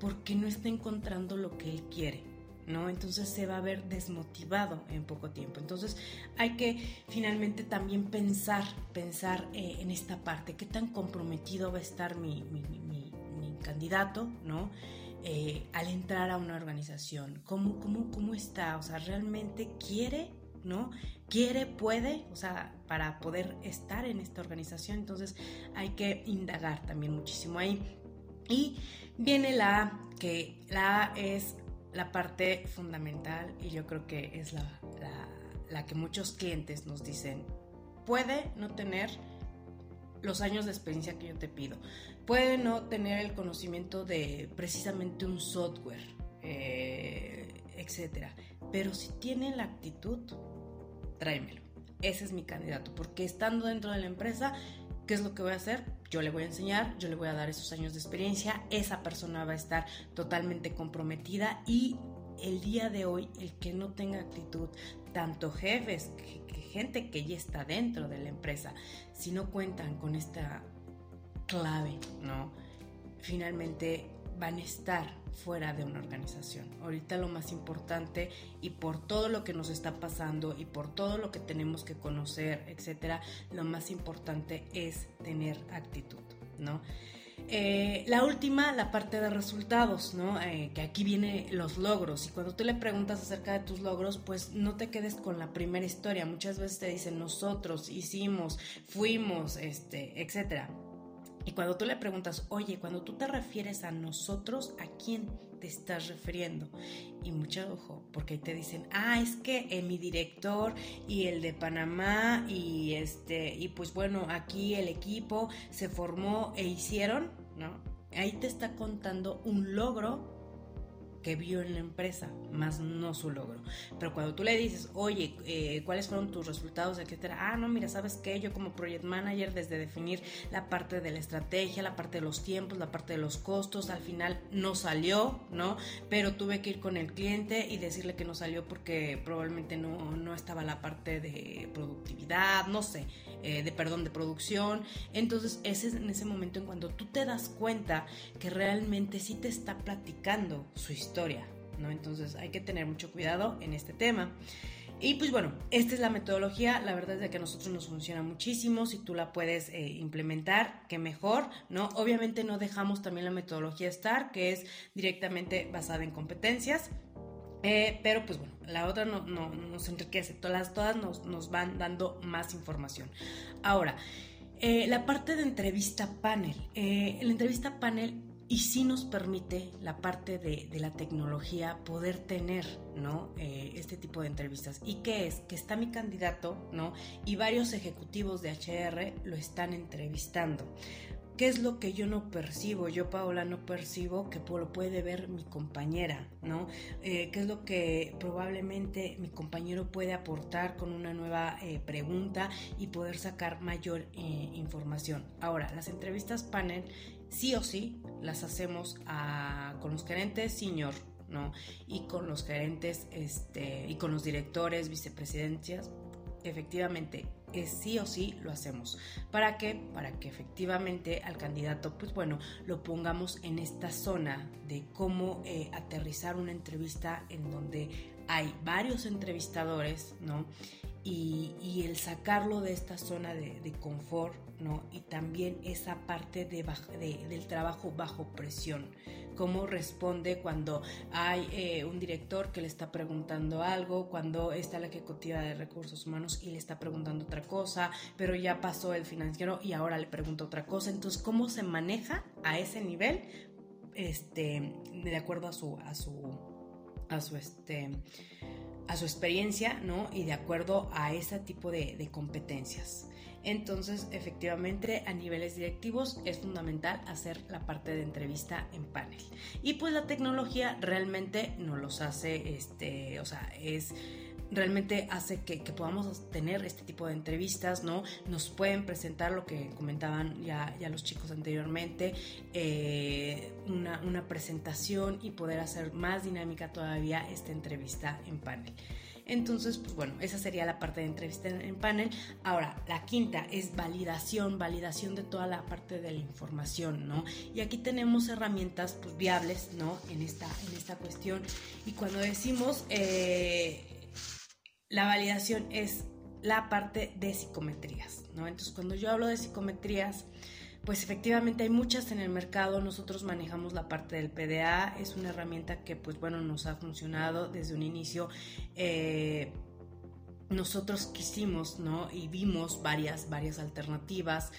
Porque no está encontrando lo que él quiere. ¿no? Entonces se va a ver desmotivado en poco tiempo. Entonces hay que finalmente también pensar, pensar eh, en esta parte, qué tan comprometido va a estar mi, mi, mi, candidato, ¿no? Eh, al entrar a una organización, ¿cómo, cómo, cómo está, o sea, realmente quiere ¿no? Quiere, puede, o sea, para poder estar en esta organización. Entonces hay que indagar también muchísimo ahí. Y viene la A, que la A es la parte fundamental y yo creo que es la, la que muchos clientes nos dicen, puede no tener los años de experiencia que yo te pido, puede no tener el conocimiento de precisamente un software, eh, etcétera, pero si tiene la actitud, tráemelo. Ese es mi candidato, porque estando dentro de la empresa, ¿qué es lo que voy a hacer? Yo le voy a enseñar, yo le voy a dar esos años de experiencia, esa persona va a estar totalmente comprometida y el día de hoy, el que no tenga actitud, tanto jefes, que, gente que ya está dentro de la empresa, si no cuentan con esta clave, ¿no? Finalmente van a estar fuera de una organización. Ahorita lo más importante y por todo lo que nos está pasando y por todo lo que tenemos que conocer, etcétera, lo más importante es tener actitud, ¿no? Eh, la última, la parte de resultados, ¿no? Eh, que aquí viene los logros. Y cuando tú le preguntas acerca de tus logros, pues no te quedes con la primera historia. Muchas veces te dicen nosotros hicimos, fuimos, este, etcétera. Y cuando tú le preguntas, oye, cuando tú te refieres a nosotros, ¿a quién te estás refiriendo? Y mucho ojo, porque te dicen, ah, es que eh, mi director y el de Panamá y este, y pues bueno, aquí el equipo se formó e hicieron, ¿no? Ahí te está contando un logro que vio en la empresa, más no su logro. Pero cuando tú le dices, oye, eh, ¿cuáles fueron tus resultados, etcétera? Ah, no, mira, ¿sabes qué? Yo como project manager, desde definir la parte de la estrategia, la parte de los tiempos, la parte de los costos, al final no salió, ¿no? Pero tuve que ir con el cliente y decirle que no salió porque probablemente no, no estaba la parte de productividad, no sé, eh, de perdón, de producción. Entonces, ese es en ese momento en cuando tú te das cuenta que realmente sí te está platicando su historia ¿no? Entonces hay que tener mucho cuidado en este tema. Y pues bueno, esta es la metodología, la verdad es que a nosotros nos funciona muchísimo, si tú la puedes eh, implementar, que mejor, ¿no? Obviamente no dejamos también la metodología STAR, que es directamente basada en competencias, eh, pero pues bueno, la otra no, nos enriquece, todas, todas nos, nos, van dando más información. Ahora, eh, la parte de entrevista panel. Eh, la entrevista panel y sí nos permite la parte de, la tecnología poder tener ¿no? este tipo de entrevistas. ¿Y qué es? Que está mi candidato ¿no? y varios ejecutivos de HR lo están entrevistando. ¿Qué es lo que yo no percibo? Yo, Paola, no percibo que lo puede ver mi compañera, ¿no? Eh, ¿Qué es lo que probablemente mi compañero puede aportar con una nueva eh, pregunta y poder sacar mayor eh, información? Ahora, las entrevistas panel, sí o sí, las hacemos con los gerentes senior, ¿no? Y con los gerentes, este, y con los directores, vicepresidencias, efectivamente es sí o sí lo hacemos. ¿Para qué? Para que efectivamente al candidato, pues bueno, lo pongamos en esta zona de cómo eh, aterrizar una entrevista en donde hay varios entrevistadores, ¿no? Y, el sacarlo de esta zona de, confort, ¿no? Y también esa parte de, del trabajo bajo presión cómo responde cuando hay eh, un director que le está preguntando algo, cuando está la ejecutiva de recursos humanos y le está preguntando otra cosa, pero ya pasó el financiero y ahora le pregunta otra cosa. Entonces, ¿cómo se maneja a ese nivel? Este, de acuerdo a su, a su, a su, este, a su experiencia, ¿no? Y de acuerdo a ese tipo de competencias. Entonces, efectivamente, a niveles directivos es fundamental hacer la parte de entrevista en panel. Y pues la tecnología realmente nos los hace, este, o sea, es realmente hace que, podamos tener este tipo de entrevistas, ¿no? Nos pueden presentar lo que comentaban ya, ya los chicos anteriormente, eh, una, una presentación y poder hacer más dinámica todavía esta entrevista en panel. Entonces, pues bueno, esa sería la parte de entrevista en, panel. Ahora, la quinta es validación, validación de toda la parte de la información, ¿no? Y aquí tenemos herramientas pues, viables, ¿no? En esta, en esta cuestión. Y cuando decimos eh, la validación es la parte de psicometrías, ¿no? Entonces, cuando yo hablo de psicometrías, pues efectivamente hay muchas en el mercado, nosotros manejamos la parte del PDA, es una herramienta que pues bueno nos ha funcionado desde un inicio. Eh, nosotros quisimos, ¿no? Y vimos varias, varias alternativas.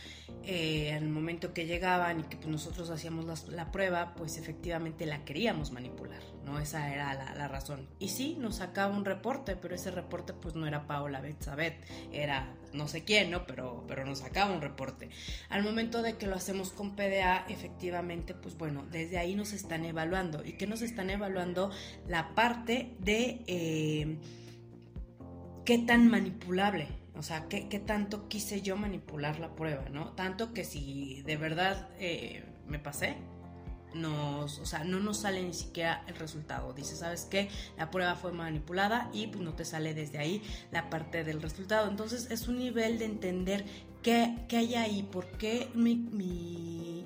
Eh, en el momento que llegaban y que pues, nosotros hacíamos la, prueba, pues efectivamente la queríamos manipular, Esa era la, razón. Y sí, nos sacaba un reporte, pero ese reporte pues no era Paola Betzabet, era no sé quién, ¿no? Pero, pero nos sacaba un reporte. Al momento de que lo hacemos con PDA, efectivamente, pues bueno, desde ahí nos están evaluando. ¿Y qué nos están evaluando? La parte de... Eh, qué tan manipulable, o sea, qué, tanto quise yo manipular la prueba, ¿no? Tanto que si de verdad eh, me pasé, nos, o sea, no nos sale ni siquiera el resultado. Dice, ¿sabes qué? La prueba fue manipulada y pues no te sale desde ahí la parte del resultado. Entonces es un nivel de entender qué, qué hay ahí, por qué mi, mi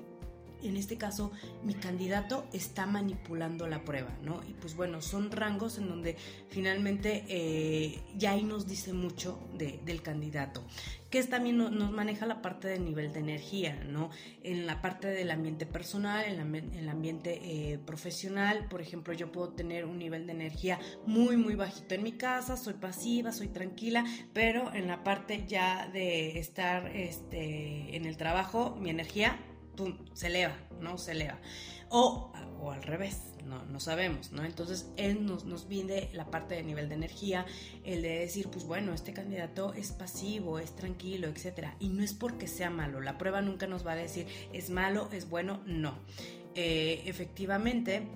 en este caso mi candidato está manipulando la prueba, ¿no? Y pues bueno, son rangos en donde finalmente eh, ya ahí nos dice mucho del candidato que es también nos maneja la parte del nivel de energía, ¿no? En la parte del ambiente personal, en, el ambiente eh, profesional, por ejemplo, yo puedo tener un nivel de energía muy, muy bajito en mi casa, soy pasiva, soy tranquila, pero en la parte ya de estar este, en el trabajo, mi energía se eleva, ¿no? Se eleva. O, o al revés, no, no sabemos, ¿no? Entonces él nos, nos la parte de nivel de energía, el de decir, pues bueno, este candidato es pasivo, es tranquilo, etcétera. Y no es porque sea malo, la prueba nunca nos va a decir es malo, es bueno, no. Eh, efectivamente,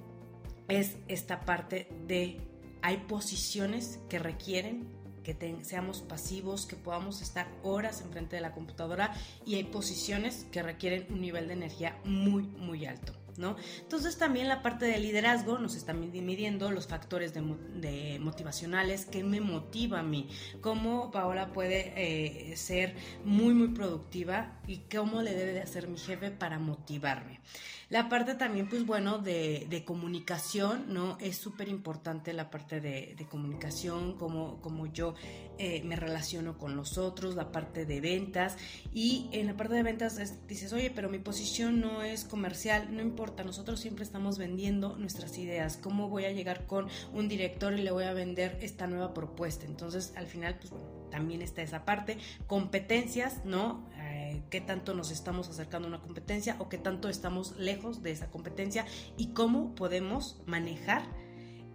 es esta parte de hay posiciones que requieren que seamos pasivos, que podamos estar horas enfrente de la computadora y hay posiciones que requieren un nivel de energía muy, muy alto. ¿no? Entonces también la parte de liderazgo nos está midiendo los factores de, motivacionales que me motiva a mí, cómo Paola puede eh, ser muy muy productiva y cómo le debe de hacer mi jefe para motivarme. La parte también, pues bueno, de, comunicación, ¿no? Es súper importante la parte de, comunicación, cómo, como yo eh, me relaciono con los otros, la parte de ventas. Y en la parte de ventas dices, oye, pero mi posición no es comercial, no importa, nosotros siempre estamos vendiendo nuestras ideas. ¿Cómo voy a llegar con un director y le voy a vender esta nueva propuesta? Entonces, al final, pues bueno, también está esa parte. Competencias, ¿no? Eh, qué tanto nos estamos acercando a una competencia o qué tanto estamos lejos de esa competencia y cómo podemos manejar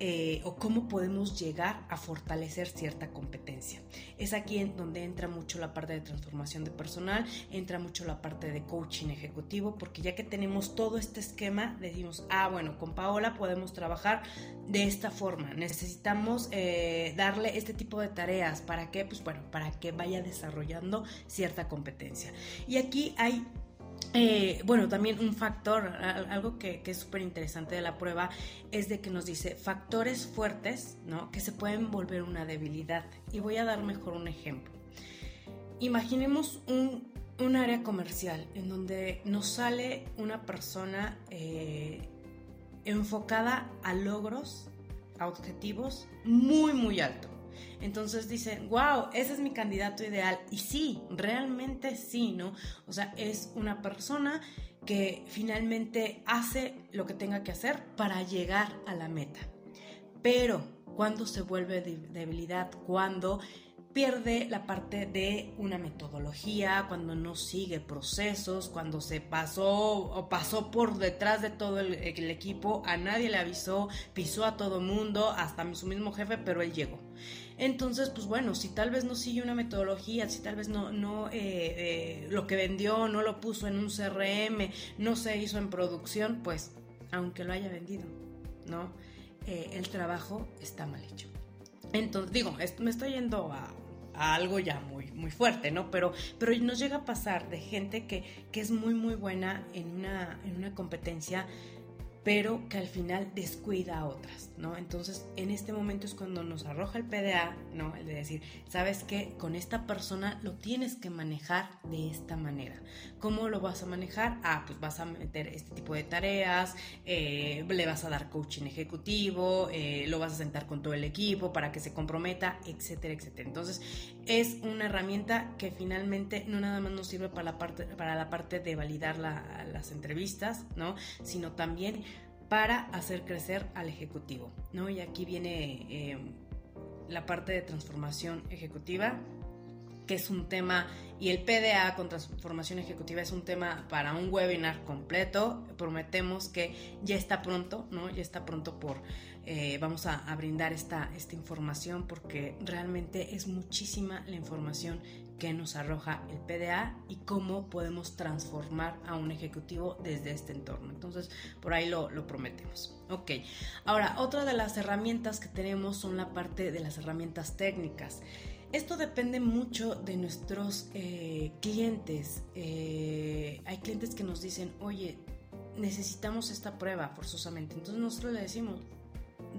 eh, o cómo podemos llegar a fortalecer cierta competencia. Es aquí en donde entra mucho la parte de transformación de personal, entra mucho la parte de coaching ejecutivo, porque ya que tenemos todo este esquema, decimos, ah, bueno, con Paola podemos trabajar de esta forma, necesitamos eh, darle este tipo de tareas, ¿para qué? Pues bueno, para que vaya desarrollando cierta competencia. Y aquí hay eh, bueno, también un factor, algo que, es súper interesante de la prueba, es de que nos dice factores fuertes, ¿no? Que se pueden volver una debilidad. Y voy a dar mejor un ejemplo. Imaginemos un, área comercial en donde nos sale una persona eh, enfocada a logros, a objetivos muy, muy altos. Entonces dicen, wow, ese es mi candidato ideal. Y sí, realmente sí, ¿no? O sea, es una persona que finalmente hace lo que tenga que hacer para llegar a la meta. Pero cuando se vuelve debilidad, cuando pierde la parte de una metodología, cuando no sigue procesos, cuando se pasó o pasó por detrás de todo el, equipo, a nadie le avisó, pisó a todo mundo, hasta su mismo jefe, pero él llegó. Entonces, pues bueno, si tal vez no sigue una metodología, si tal vez no, no eh, eh, lo que vendió no lo puso en un CRM, no se hizo en producción, pues aunque lo haya vendido, ¿no? Eh, el trabajo está mal hecho. Entonces, digo, me estoy yendo a, algo ya muy, muy fuerte, ¿no? Pero, pero nos llega a pasar de gente que, que es muy, muy buena en una, en una competencia pero que al final descuida a otras, ¿no? Entonces, en este momento es cuando nos arroja el PDA, ¿no? El de decir, ¿sabes qué? Con esta persona lo tienes que manejar de esta manera. ¿Cómo lo vas a manejar? Ah, pues vas a meter este tipo de tareas, eh, le vas a dar coaching ejecutivo, eh, lo vas a sentar con todo el equipo para que se comprometa, etcétera, etcétera. Entonces, es una herramienta que finalmente no nada más nos sirve para la parte, para la parte de validar las entrevistas, ¿no? Sino también para hacer crecer al ejecutivo, ¿no? Y aquí viene eh, la parte de transformación ejecutiva, que es un tema, y el PDA con transformación ejecutiva es un tema para un webinar completo. Prometemos que ya está pronto, ¿no? Ya está pronto por, eh, vamos a, a, brindar esta, esta información porque realmente es muchísima la información que nos arroja el PDA y cómo podemos transformar a un ejecutivo desde este entorno. Entonces, por ahí lo, prometemos. Ok, ahora, otra de las herramientas que tenemos son la parte de las herramientas técnicas. Esto depende mucho de nuestros eh, clientes. Eh, hay clientes que nos dicen, oye, necesitamos esta prueba forzosamente. Entonces nosotros le decimos,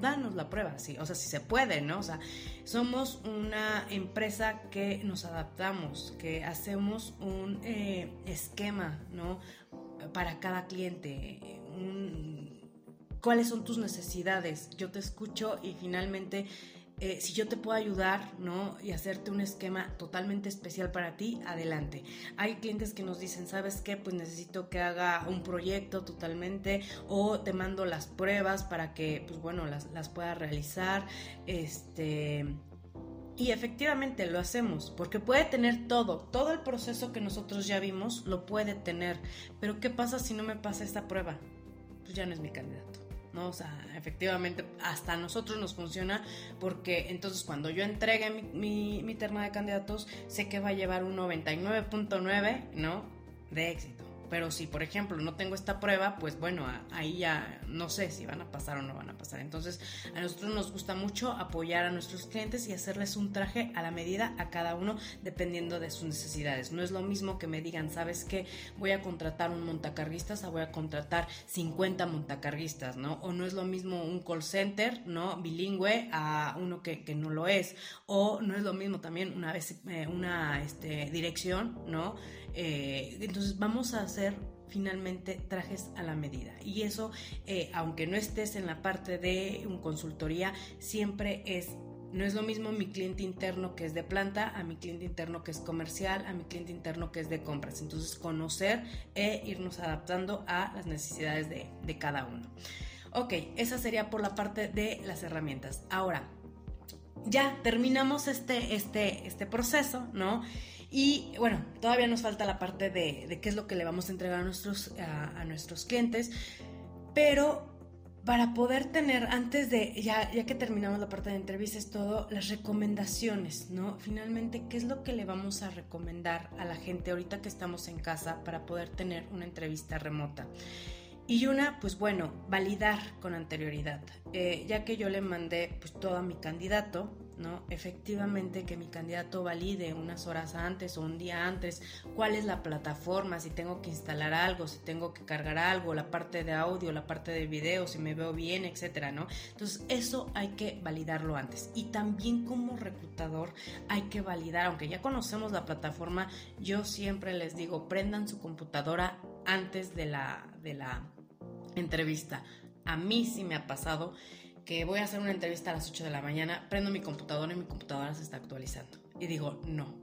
danos la prueba, sí, o sea, si se puede, ¿no? O sea, somos una empresa que nos adaptamos, que hacemos un eh, esquema, ¿no? Para cada cliente, cuáles son tus necesidades, yo te escucho y finalmente eh, si yo te puedo ayudar, ¿no? Y hacerte un esquema totalmente especial para ti, adelante. Hay clientes que nos dicen, ¿sabes qué? Pues necesito que haga un proyecto totalmente o te mando las pruebas para que, pues bueno, las, las pueda realizar. Este... Y efectivamente lo hacemos, porque puede tener todo, todo el proceso que nosotros ya vimos lo puede tener, pero ¿qué pasa si no me pasa esta prueba? Pues ya no es mi candidato. ¿No? O sea, efectivamente, hasta a nosotros nos funciona porque entonces cuando yo entregue mi, mi, terna de candidatos, sé que va a llevar un 99.9, ¿no? De éxito. Pero si, por ejemplo, no tengo esta prueba, pues bueno, ahí ya no sé si van a pasar o no van a pasar. Entonces, a nosotros nos gusta mucho apoyar a nuestros clientes y hacerles un traje a la medida a cada uno dependiendo de sus necesidades. No es lo mismo que me digan, ¿sabes qué? Voy a contratar un montacarguistas o voy a contratar 50 montacarguistas, ¿no? O no es lo mismo un call center, ¿no? Bilingüe a uno que, que no lo es. O no es lo mismo también una vez eh, una este, dirección, ¿no? Eh, entonces vamos a hacer finalmente trajes a la medida. Y eso, eh, aunque no estés en la parte de un consultoría, siempre es no es lo mismo mi cliente interno que es de planta a mi cliente interno que es comercial, a mi cliente interno que es de compras. Entonces, conocer e irnos adaptando a las necesidades de, cada uno. Ok, esa sería por la parte de las herramientas. Ahora, ya terminamos este, este, este proceso, ¿no? Y bueno, todavía nos falta la parte de, qué es lo que le vamos a entregar a nuestros, a, nuestros clientes, pero para poder tener, antes de, ya, ya que terminamos la parte de entrevistas, todo, las recomendaciones, ¿no? Finalmente, ¿qué es lo que le vamos a recomendar a la gente ahorita que estamos en casa para poder tener una entrevista remota? Y una, pues bueno, validar con anterioridad, eh, ya que yo le mandé pues todo a mi candidato, ¿no? Efectivamente que mi candidato valide unas horas antes o un día antes cuál es la plataforma, si tengo que instalar algo, si tengo que cargar algo, la parte de audio, la parte de video, si me veo bien, etcétera, ¿no? Entonces eso hay que validarlo antes. Y también como reclutador hay que validar, aunque ya conocemos la plataforma, yo siempre les digo, prendan su computadora antes de la, de la entrevista. A mí sí me ha pasado que voy a hacer una entrevista a las 8 de la mañana, prendo mi computadora y mi computadora se está actualizando. Y digo, no,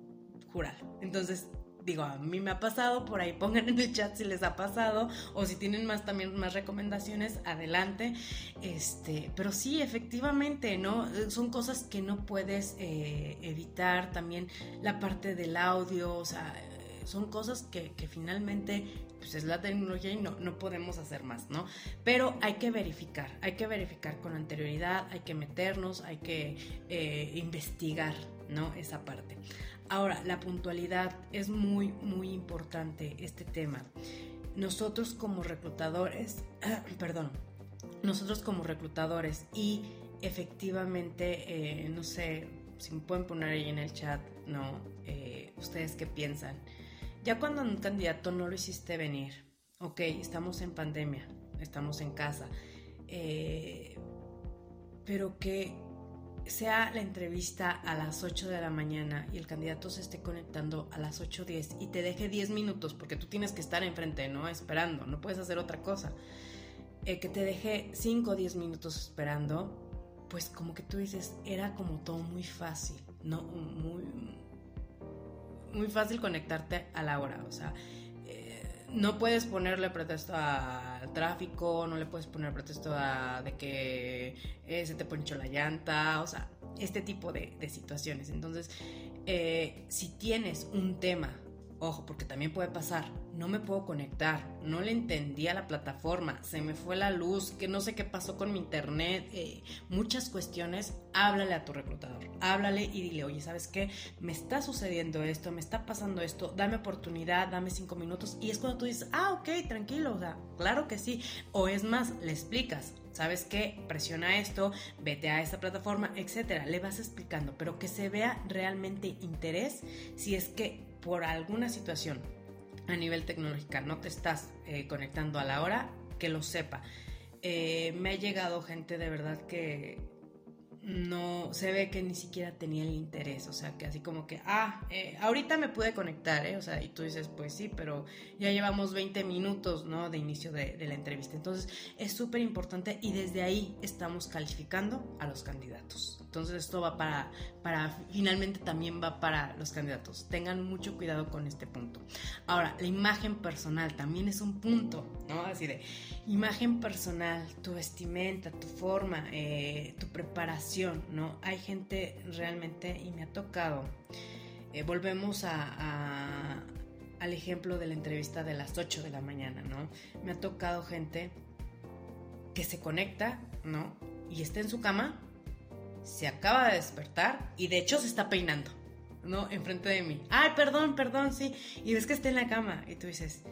jurar. Entonces, digo, a mí me ha pasado, por ahí pongan en el chat si les ha pasado o si tienen más también más recomendaciones, adelante. Este, pero sí, efectivamente, ¿no? Son cosas que no puedes eh, evitar, también la parte del audio, o sea, son cosas que, finalmente pues es la tecnología y no, no podemos hacer más, ¿no? Pero hay que verificar, hay que verificar con anterioridad, hay que meternos, hay que eh, investigar, ¿no? Esa parte. Ahora, la puntualidad es muy, muy importante este tema. Nosotros como reclutadores, perdón, nosotros como reclutadores y efectivamente, eh, no sé, si me pueden poner ahí en el chat, ¿no? Eh, ustedes qué piensan. Ya cuando un candidato no lo hiciste venir, ok, estamos en pandemia, estamos en casa, eh, pero que sea la entrevista a las 8 de la mañana y el candidato se esté conectando a las 8.10 y te deje 10 minutos porque tú tienes que estar enfrente, ¿no? Esperando, no puedes hacer otra cosa. Eh, que te deje 5 o 10 minutos esperando, pues como que tú dices, era como todo muy fácil, ¿no? Muy, muy fácil conectarte a la hora, o sea, eh, no puedes ponerle pretexto al tráfico, no le puedes poner pretexto a de que eh, se te ponchó la llanta, o sea, este tipo de, situaciones. Entonces, eh, si tienes un tema Ojo, porque también puede pasar, no me puedo conectar, no le entendía la plataforma, se me fue la luz, que no sé qué pasó con mi internet, eh, muchas cuestiones, háblale a tu reclutador, háblale y dile, oye, ¿sabes qué? Me está sucediendo esto, me está pasando esto, dame oportunidad, dame cinco minutos y es cuando tú dices, ah, ok, tranquilo, o sea, claro que sí, o es más, le explicas, ¿sabes qué? Presiona esto, vete a esta plataforma, etcétera. Le vas explicando, pero que se vea realmente interés si es que por alguna situación a nivel tecnológica no te estás eh, conectando a la hora, que lo sepa. Eh, me ha llegado gente de verdad que no se ve que ni siquiera tenía el interés, o sea, que así como que, ah, eh, ahorita me pude conectar, ¿eh? O sea, y tú dices, pues sí, pero ya llevamos 20 minutos, ¿no? De inicio de, de la entrevista. Entonces, es súper importante y desde ahí estamos calificando a los candidatos. Entonces esto va para, para, finalmente también va para los candidatos. Tengan mucho cuidado con este punto. Ahora, la imagen personal también es un punto, ¿no? Así de imagen personal, tu vestimenta, tu forma, eh, tu preparación, ¿no? Hay gente realmente, y me ha tocado, eh, volvemos a, al ejemplo de la entrevista de las 8 de la mañana, ¿no? Me ha tocado gente que se conecta, ¿no? Y está en su cama se acaba de despertar y de hecho se está peinando, ¿no? Enfrente de mí. Ay, perdón, perdón, sí. Y ves que está en la cama y tú dices,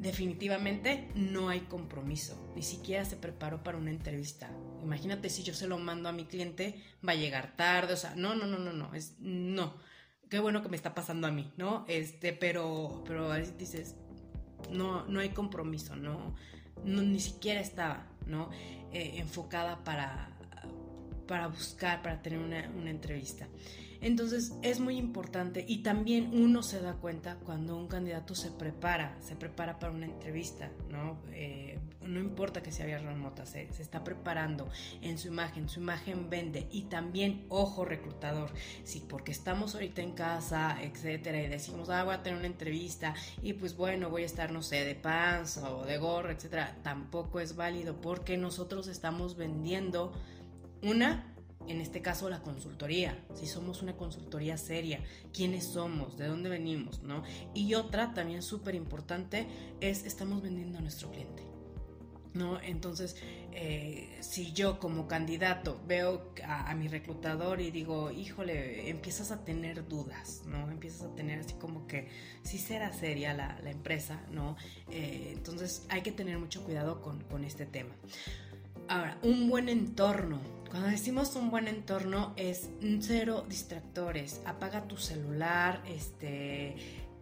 definitivamente no hay compromiso, ni siquiera se preparó para una entrevista. Imagínate si yo se lo mando a mi cliente, va a llegar tarde, o sea, no, no, no, no, no, es no. Qué bueno que me está pasando a mí, ¿no? Este, pero pero dices, no no hay compromiso, no, no ni siquiera estaba, ¿no? Eh, enfocada para para buscar, para tener una, una entrevista. Entonces es muy importante y también uno se da cuenta cuando un candidato se prepara, se prepara para una entrevista, ¿no? Eh, no importa que sea vía remota, se, se, está preparando en su imagen, su imagen vende y también, ojo reclutador, si porque estamos ahorita en casa, etcétera, y decimos, ah, voy a tener una entrevista y pues bueno, voy a estar, no sé, de panza o de gorro, etcétera, tampoco es válido porque nosotros estamos vendiendo una en este caso la consultoría, si somos una consultoría seria, quiénes somos, de dónde venimos, ¿no? Y otra también súper importante es estamos vendiendo a nuestro cliente. ¿No? Entonces, eh, si yo como candidato veo a, mi reclutador y digo, híjole, empiezas a tener dudas, ¿no? Empiezas a tener así como que si será seria la, empresa, ¿no? Eh, entonces hay que tener mucho cuidado con, con este tema. Ahora, un buen entorno, cuando decimos un buen entorno es cero distractores. Apaga tu celular, este,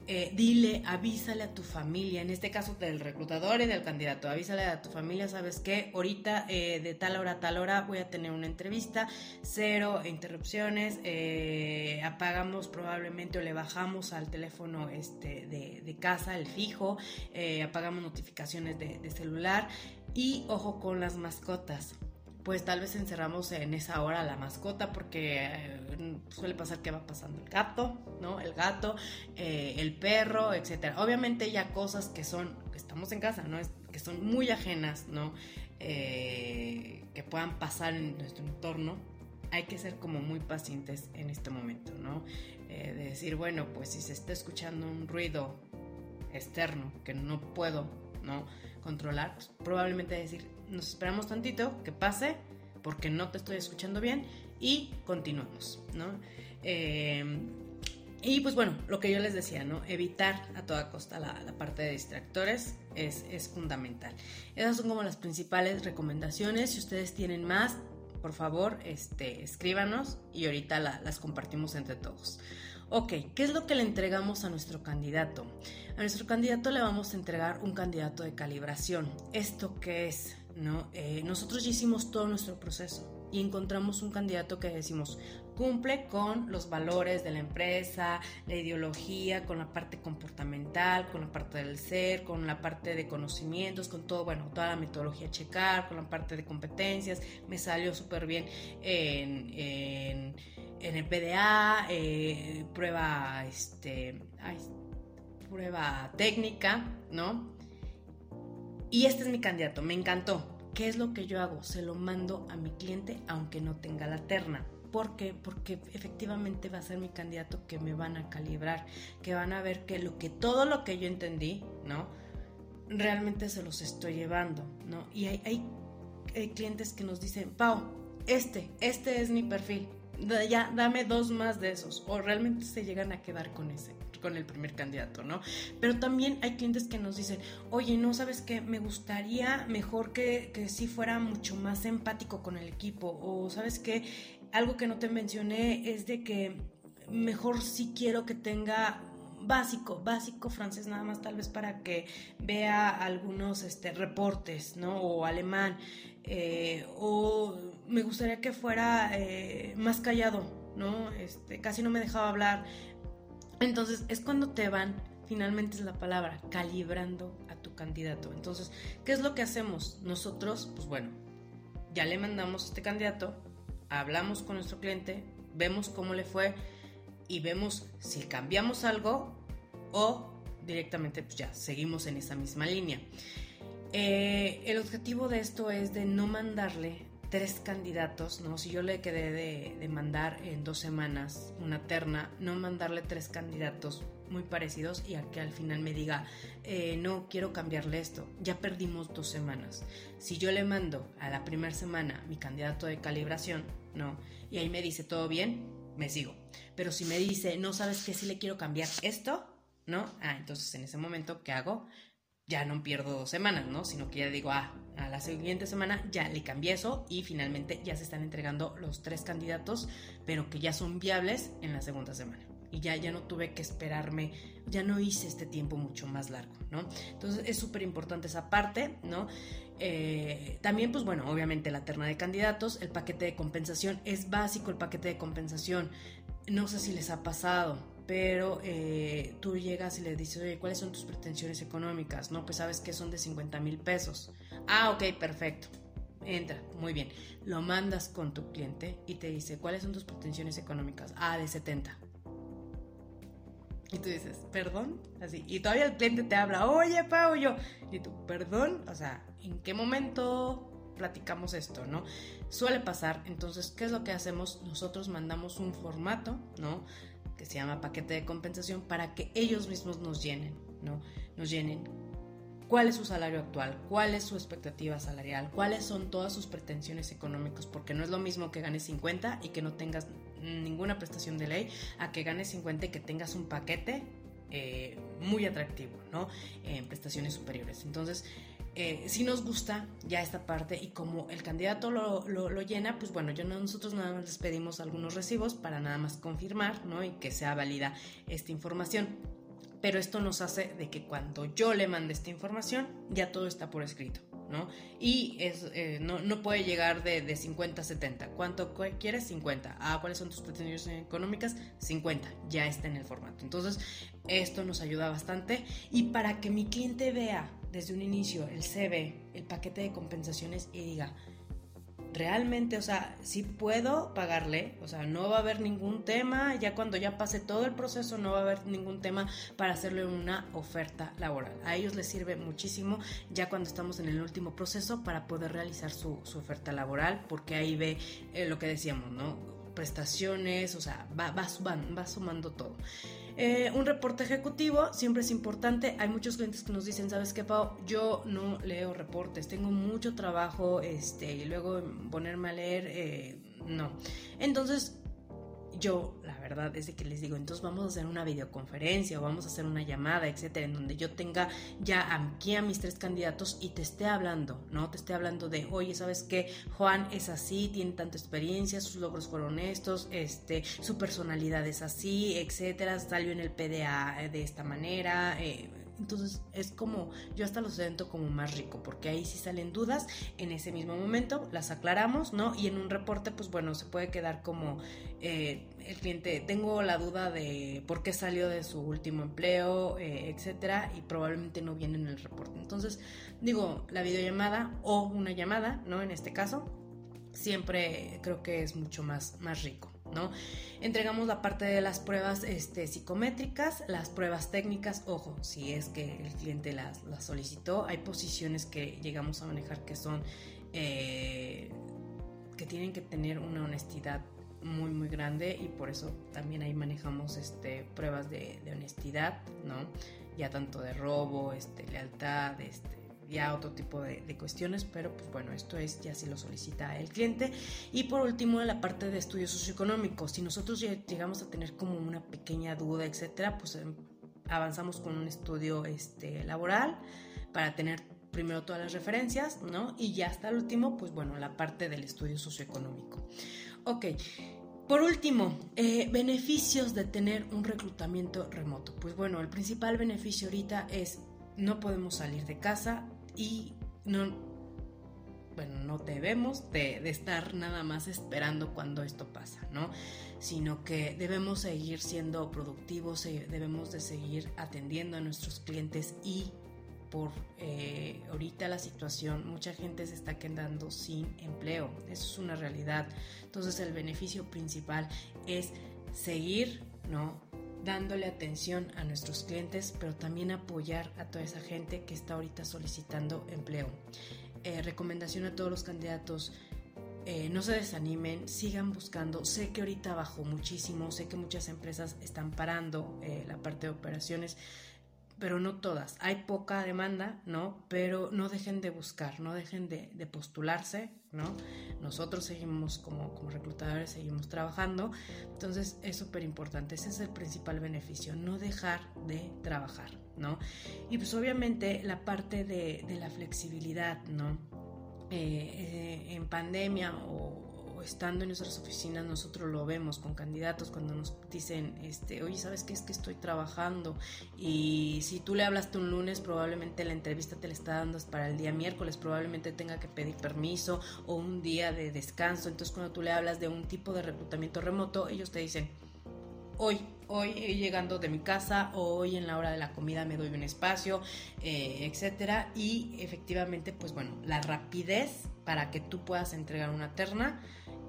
eh, dile, avísale a tu familia, en este caso del reclutador y del candidato, avísale a tu familia, sabes qué, ahorita eh, de tal hora a tal hora voy a tener una entrevista, cero interrupciones, eh, apagamos probablemente o le bajamos al teléfono este, de, casa, el fijo, apagamos notificaciones de celular y ojo con las mascotas pues tal vez encerramos en esa hora la mascota porque eh, suele pasar que va pasando el gato, ¿no? El gato, eh, el perro, etcétera. Obviamente ya cosas que son, que estamos en casa, ¿no? que son muy ajenas, ¿no? Eh, que puedan pasar en nuestro entorno. Hay que ser como muy pacientes en este momento, ¿no? de decir, bueno, pues si se está escuchando un ruido externo que no puedo, ¿no? Controlar, pues probablemente decir, nos esperamos tantito que pase porque no te estoy escuchando bien y continuamos, ¿no? Eh, y pues bueno, lo que yo les decía, ¿no? Evitar a toda costa la, parte de distractores es, es, fundamental. Esas son como las principales recomendaciones. Si ustedes tienen más, por favor, este, escríbanos y ahorita las compartimos entre todos. Ok, ¿qué es lo que le entregamos a nuestro candidato? A nuestro candidato le vamos a entregar un candidato de calibración. ¿Esto qué es? ¿No? Eh, nosotros ya hicimos todo nuestro proceso y encontramos un candidato que decimos cumple con los valores de la empresa, la ideología, con la parte comportamental, con la parte del ser, con la parte de conocimientos, con todo, bueno, toda la metodología checar, con la parte de competencias, me salió súper bien en, el PDA, eh, prueba, este, prueba técnica, ¿no? Y este es mi candidato, me encantó. ¿Qué es lo que yo hago? Se lo mando a mi cliente aunque no tenga la terna. ¿Por qué? Porque efectivamente va a ser mi candidato que me van a calibrar, que van a ver que lo que todo lo que yo entendí, ¿no? Realmente se los estoy llevando, ¿no? Y hay, hay, clientes que nos dicen, Pau, este, este es mi perfil, ya dame dos más de esos, o realmente se llegan a quedar con ese con el primer candidato, ¿no? Pero también hay clientes que nos dicen, oye, no, ¿sabes qué? Me gustaría mejor que, que sí fuera mucho más empático con el equipo, o ¿sabes qué? Algo que no te mencioné es de que mejor sí quiero que tenga básico, básico francés nada más tal vez para que vea algunos este, reportes, ¿no? O alemán. Eh, o me gustaría que fuera eh, más callado, ¿no? Este, casi no me dejaba hablar. Entonces es cuando te van, finalmente es la palabra, calibrando a tu candidato. Entonces, ¿qué es lo que hacemos? Nosotros, pues bueno, ya le mandamos a este candidato, hablamos con nuestro cliente, vemos cómo le fue y vemos si cambiamos algo o directamente pues ya seguimos en esa misma línea. Eh, el objetivo de esto es de no mandarle tres candidatos, ¿no? Si yo le quedé de, mandar en dos semanas una terna, no mandarle tres candidatos muy parecidos y a que al final me diga, eh, no quiero cambiarle esto, ya perdimos dos semanas. Si yo le mando a la primera semana mi candidato de calibración, ¿no? Y ahí me dice, todo bien, me sigo. Pero si me dice, no sabes qué, si le quiero cambiar esto, ¿no? Ah, entonces en ese momento, ¿qué hago? Ya no pierdo dos semanas, ¿no? Sino que ya digo, ah, a la siguiente semana ya le cambié eso y finalmente ya se están entregando los tres candidatos, pero que ya son viables en la segunda semana. Y ya, ya no tuve que esperarme, ya no hice este tiempo mucho más largo, ¿no? Entonces es súper importante esa parte, ¿no? Eh, también, pues bueno, obviamente la terna de candidatos, el paquete de compensación, es básico el paquete de compensación. No sé si les ha pasado, pero eh, tú llegas y le dices, oye, ¿cuáles son tus pretensiones económicas? No, pues sabes que son de 50 mil pesos. Ah, ok, perfecto. Entra, muy bien. Lo mandas con tu cliente y te dice, ¿cuáles son tus pretensiones económicas? Ah, de 70. Y tú dices, perdón, así. Y todavía el cliente te habla, oye, Pau, yo. Y tú, perdón, o sea, ¿en qué momento platicamos esto, no? Suele pasar, entonces, ¿qué es lo que hacemos? Nosotros mandamos un formato, ¿no? Que se llama paquete de compensación para que ellos mismos nos llenen, ¿no? Nos llenen cuál es su salario actual, cuál es su expectativa salarial, cuáles son todas sus pretensiones económicas, porque no es lo mismo que ganes 50 y que no tengas ninguna prestación de ley, a que ganes 50 y que tengas un paquete eh, muy atractivo, ¿no? En prestaciones superiores. Entonces, eh, si nos gusta ya esta parte y como el candidato lo, lo, llena, pues bueno, yo nosotros nada más les pedimos algunos recibos para nada más confirmar, ¿no? Y que sea válida esta información pero esto nos hace de que cuando yo le mande esta información, ya todo está por escrito, ¿no? Y es, eh, no, no, puede llegar de, de, 50 a 70. ¿Cuánto quieres? 50. Ah, ¿cuáles son tus pretensiones económicas? 50. Ya está en el formato. Entonces, esto nos ayuda bastante. Y para que mi cliente vea desde un inicio el CV, el paquete de compensaciones y diga, realmente, o sea, sí puedo pagarle, o sea, no va a haber ningún tema, ya cuando ya pase todo el proceso no va a haber ningún tema para hacerle una oferta laboral. A ellos les sirve muchísimo ya cuando estamos en el último proceso para poder realizar su, oferta laboral, porque ahí ve eh, lo que decíamos, ¿no? prestaciones, o sea, va, va, va sumando todo. Eh, un reporte ejecutivo siempre es importante. Hay muchos clientes que nos dicen, ¿sabes qué, Pau? Yo no leo reportes, tengo mucho trabajo este, y luego ponerme a leer, eh, no. Entonces, yo, la verdad, es de que les digo, entonces vamos a hacer una videoconferencia o vamos a hacer una llamada, etcétera, en donde yo tenga ya aquí a mis tres candidatos y te esté hablando, ¿no? Te esté hablando de, oye, ¿sabes qué? Juan es así, tiene tanta experiencia, sus logros fueron estos, este, su personalidad es así, etcétera, salió en el PDA de esta manera, eh, entonces es como, yo hasta lo siento como más rico, porque ahí sí salen dudas en ese mismo momento, las aclaramos, ¿no? Y en un reporte, pues bueno, se puede quedar como eh, el cliente, tengo la duda de por qué salió de su último empleo, eh, etcétera, y probablemente no viene en el reporte. Entonces, digo, la videollamada o una llamada, ¿no? En este caso, siempre creo que es mucho más, más rico. ¿No? Entregamos la parte de las pruebas este, psicométricas, las pruebas técnicas, ojo, si es que el cliente las, solicitó, hay posiciones que llegamos a manejar que son, eh, que tienen que tener una honestidad muy muy grande y por eso también ahí manejamos este, pruebas de, de honestidad, ¿no? Ya tanto de robo, este, lealtad, este, ya otro tipo de, cuestiones, pero pues bueno, esto es ya si lo solicita el cliente. Y por último, la parte de estudios socioeconómicos. Si nosotros llegamos a tener como una pequeña duda, etcétera, pues em, avanzamos con un estudio este, laboral para tener primero todas las referencias, ¿no? Y ya hasta el último, pues bueno, la parte del estudio socioeconómico. Ok. Por último, eh, beneficios de tener un reclutamiento remoto. Pues bueno, el principal beneficio ahorita es no podemos salir de casa, y no, bueno, no debemos de, estar nada más esperando cuando esto pasa, ¿no? Sino que debemos seguir siendo productivos, eh, debemos de seguir atendiendo a nuestros clientes y por eh, ahorita la situación, mucha gente se está quedando sin empleo. Eso es una realidad. Entonces el beneficio principal es seguir, ¿no? Dándole atención a nuestros clientes, pero también apoyar a toda esa gente que está ahorita solicitando empleo. Eh, recomendación a todos los candidatos, eh, no se desanimen, sigan buscando. Sé que ahorita bajó muchísimo, sé que muchas empresas están parando eh, la parte de operaciones, pero no todas. Hay poca demanda, ¿no? Pero no dejen de buscar, no dejen de, de postularse, ¿no? Nosotros seguimos como, como reclutadores, seguimos trabajando. Entonces es súper importante, ese es el principal beneficio, no dejar de trabajar, ¿no? Y pues obviamente la parte de, la flexibilidad, ¿no? Eh, eh, en pandemia o, estando en nuestras oficinas nosotros lo vemos con candidatos cuando nos dicen, este, oye, ¿sabes qué? Es que estoy trabajando y si tú le hablaste un lunes, probablemente la entrevista te la está dando para el día miércoles, probablemente tenga que pedir permiso o un día de descanso. Entonces cuando tú le hablas de un tipo de reclutamiento remoto, ellos te dicen, hoy, hoy llegando de mi casa, hoy en la hora de la comida me doy un espacio, eh, etcétera. Y efectivamente, pues bueno, la rapidez para que tú puedas entregar una terna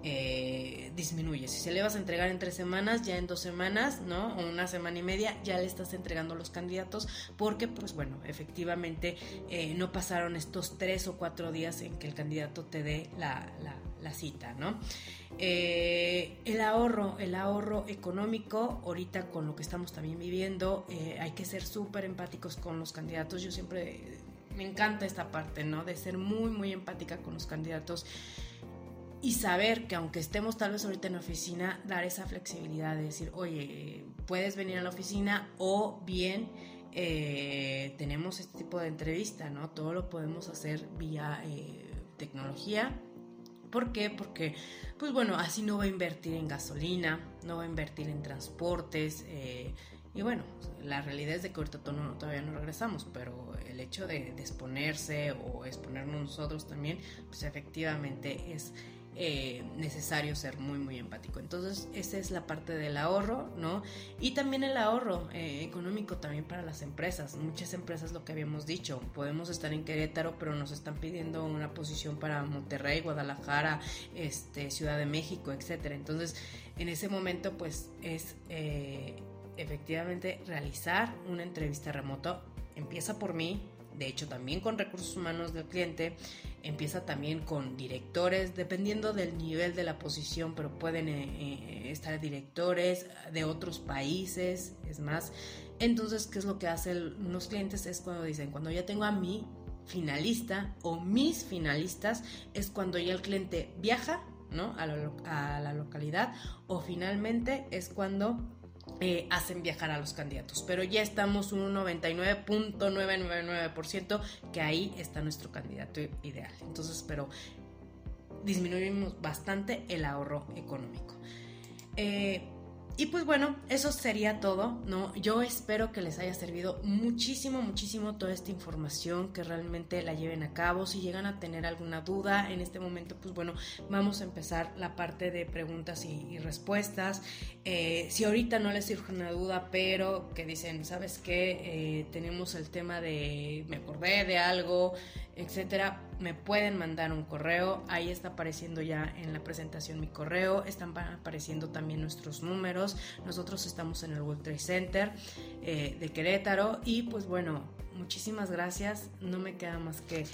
eh, disminuye. Si se le vas a entregar en tres semanas, ya en dos semanas, ¿no? O una semana y media, ya le estás entregando los candidatos porque, pues bueno, efectivamente eh, no pasaron estos tres o cuatro días en que el candidato te dé la, cita, ¿no? Eh, el ahorro, el ahorro económico, ahorita con lo que estamos también viviendo, hay que ser súper empáticos con los candidatos. Yo siempre me encanta esta parte, ¿no? De ser muy, muy empática con los candidatos y saber que aunque estemos tal vez ahorita en la oficina, dar esa flexibilidad de decir, oye, puedes venir a la oficina o bien eh, tenemos este tipo de entrevista, ¿no? Todo lo podemos hacer vía eh, tecnología. ¿Por qué? Porque, pues bueno, así no va a invertir en gasolina, no va a invertir en transportes. Eh, y bueno, la realidad es de que ahorita todavía no regresamos, pero el hecho de, de exponerse o exponernos nosotros también, pues efectivamente es eh, necesario ser muy muy empático. Entonces esa es la parte del ahorro no y también el ahorro eh, económico también para las empresas. Muchas empresas lo que habíamos dicho podemos estar en Querétaro pero nos están pidiendo una posición para Monterrey Guadalajara este Ciudad de México etcétera. Entonces en ese momento pues es eh, efectivamente realizar una entrevista remoto empieza por mí de hecho también con recursos humanos del cliente, empieza también con directores, dependiendo del nivel de la posición, pero pueden eh, eh, estar directores de otros países, es más. Entonces, ¿qué es lo que hacen los clientes? Es cuando dicen, cuando ya tengo a mi finalista o mis finalistas, es cuando ya el cliente viaja ¿no? a, a la localidad o finalmente es cuando eh, hacen viajar a los candidatos. Pero ya estamos un 99.999% que ahí está nuestro candidato ideal. Entonces, pero disminuimos bastante el ahorro económico. Eh, y pues bueno, eso sería todo, ¿no? Yo espero que les haya servido muchísimo, muchísimo toda esta información, que realmente la lleven a cabo. Si llegan a tener alguna duda en este momento, pues bueno, vamos a empezar la parte de preguntas y, respuestas. Eh, si ahorita no les surge una duda, pero que dicen, ¿sabes qué? Eh, tenemos el tema de, me acordé de algo, etcétera, me pueden mandar un correo. Ahí está apareciendo ya en la presentación mi correo. Están apareciendo también nuestros números. Nosotros estamos en el World Trade Center eh, de Querétaro. Y pues bueno, muchísimas gracias. No me queda más que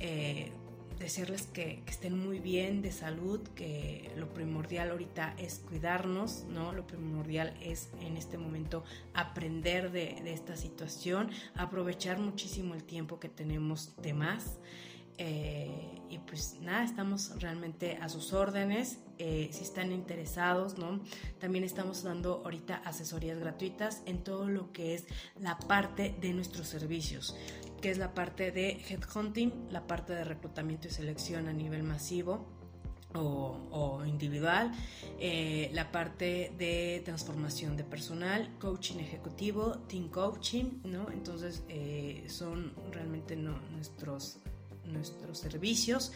eh, decirles que, estén muy bien de salud, que lo primordial ahorita es cuidarnos, ¿no? Lo primordial es en este momento aprender de, esta situación, aprovechar muchísimo el tiempo que tenemos de más. Eh, y pues nada, estamos realmente a sus órdenes. Eh, si están interesados, ¿no? También estamos dando ahorita asesorías gratuitas en todo lo que es la parte de nuestros servicios que es la parte de headhunting, la parte de reclutamiento y selección a nivel masivo. O, individual, eh, la parte de transformación de personal, coaching ejecutivo, team coaching, ¿no? Entonces eh, son realmente nuestros, nuestros servicios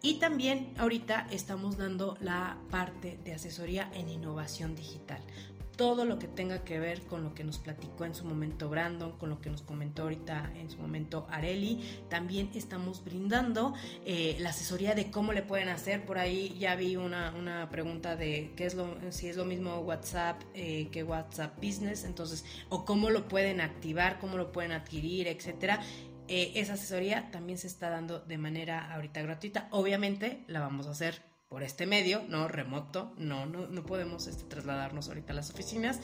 y también ahorita estamos dando la parte de asesoría en innovación digital todo lo que tenga que ver con lo que nos platicó en su momento Brandon, con lo que nos comentó ahorita en su momento Areli. También estamos brindando eh, la asesoría de cómo le pueden hacer. Por ahí ya vi una, pregunta de qué es lo, si es lo mismo WhatsApp eh, que WhatsApp Business, entonces, o cómo lo pueden activar, cómo lo pueden adquirir, etcétera. Eh, esa asesoría también se está dando de manera ahorita gratuita. Obviamente la vamos a hacer por este medio, no remoto, no, no, no podemos este, trasladarnos ahorita a las oficinas,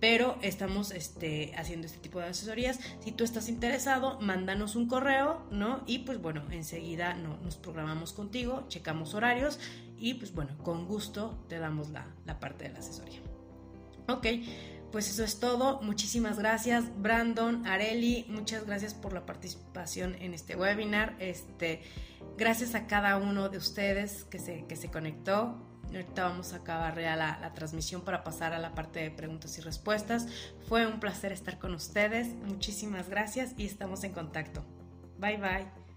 pero estamos este, haciendo este tipo de asesorías. Si tú estás interesado, mándanos un correo, ¿no? Y pues bueno, enseguida no, nos programamos contigo, checamos horarios y pues bueno, con gusto te damos la, la parte de la asesoría. Ok, pues eso es todo. Muchísimas gracias, Brandon, Areli. Muchas gracias por la participación en este webinar. Este, gracias a cada uno de ustedes que se, que se conectó. Ahorita vamos a acabar ya la, la transmisión para pasar a la parte de preguntas y respuestas. Fue un placer estar con ustedes. Muchísimas gracias y estamos en contacto. Bye bye.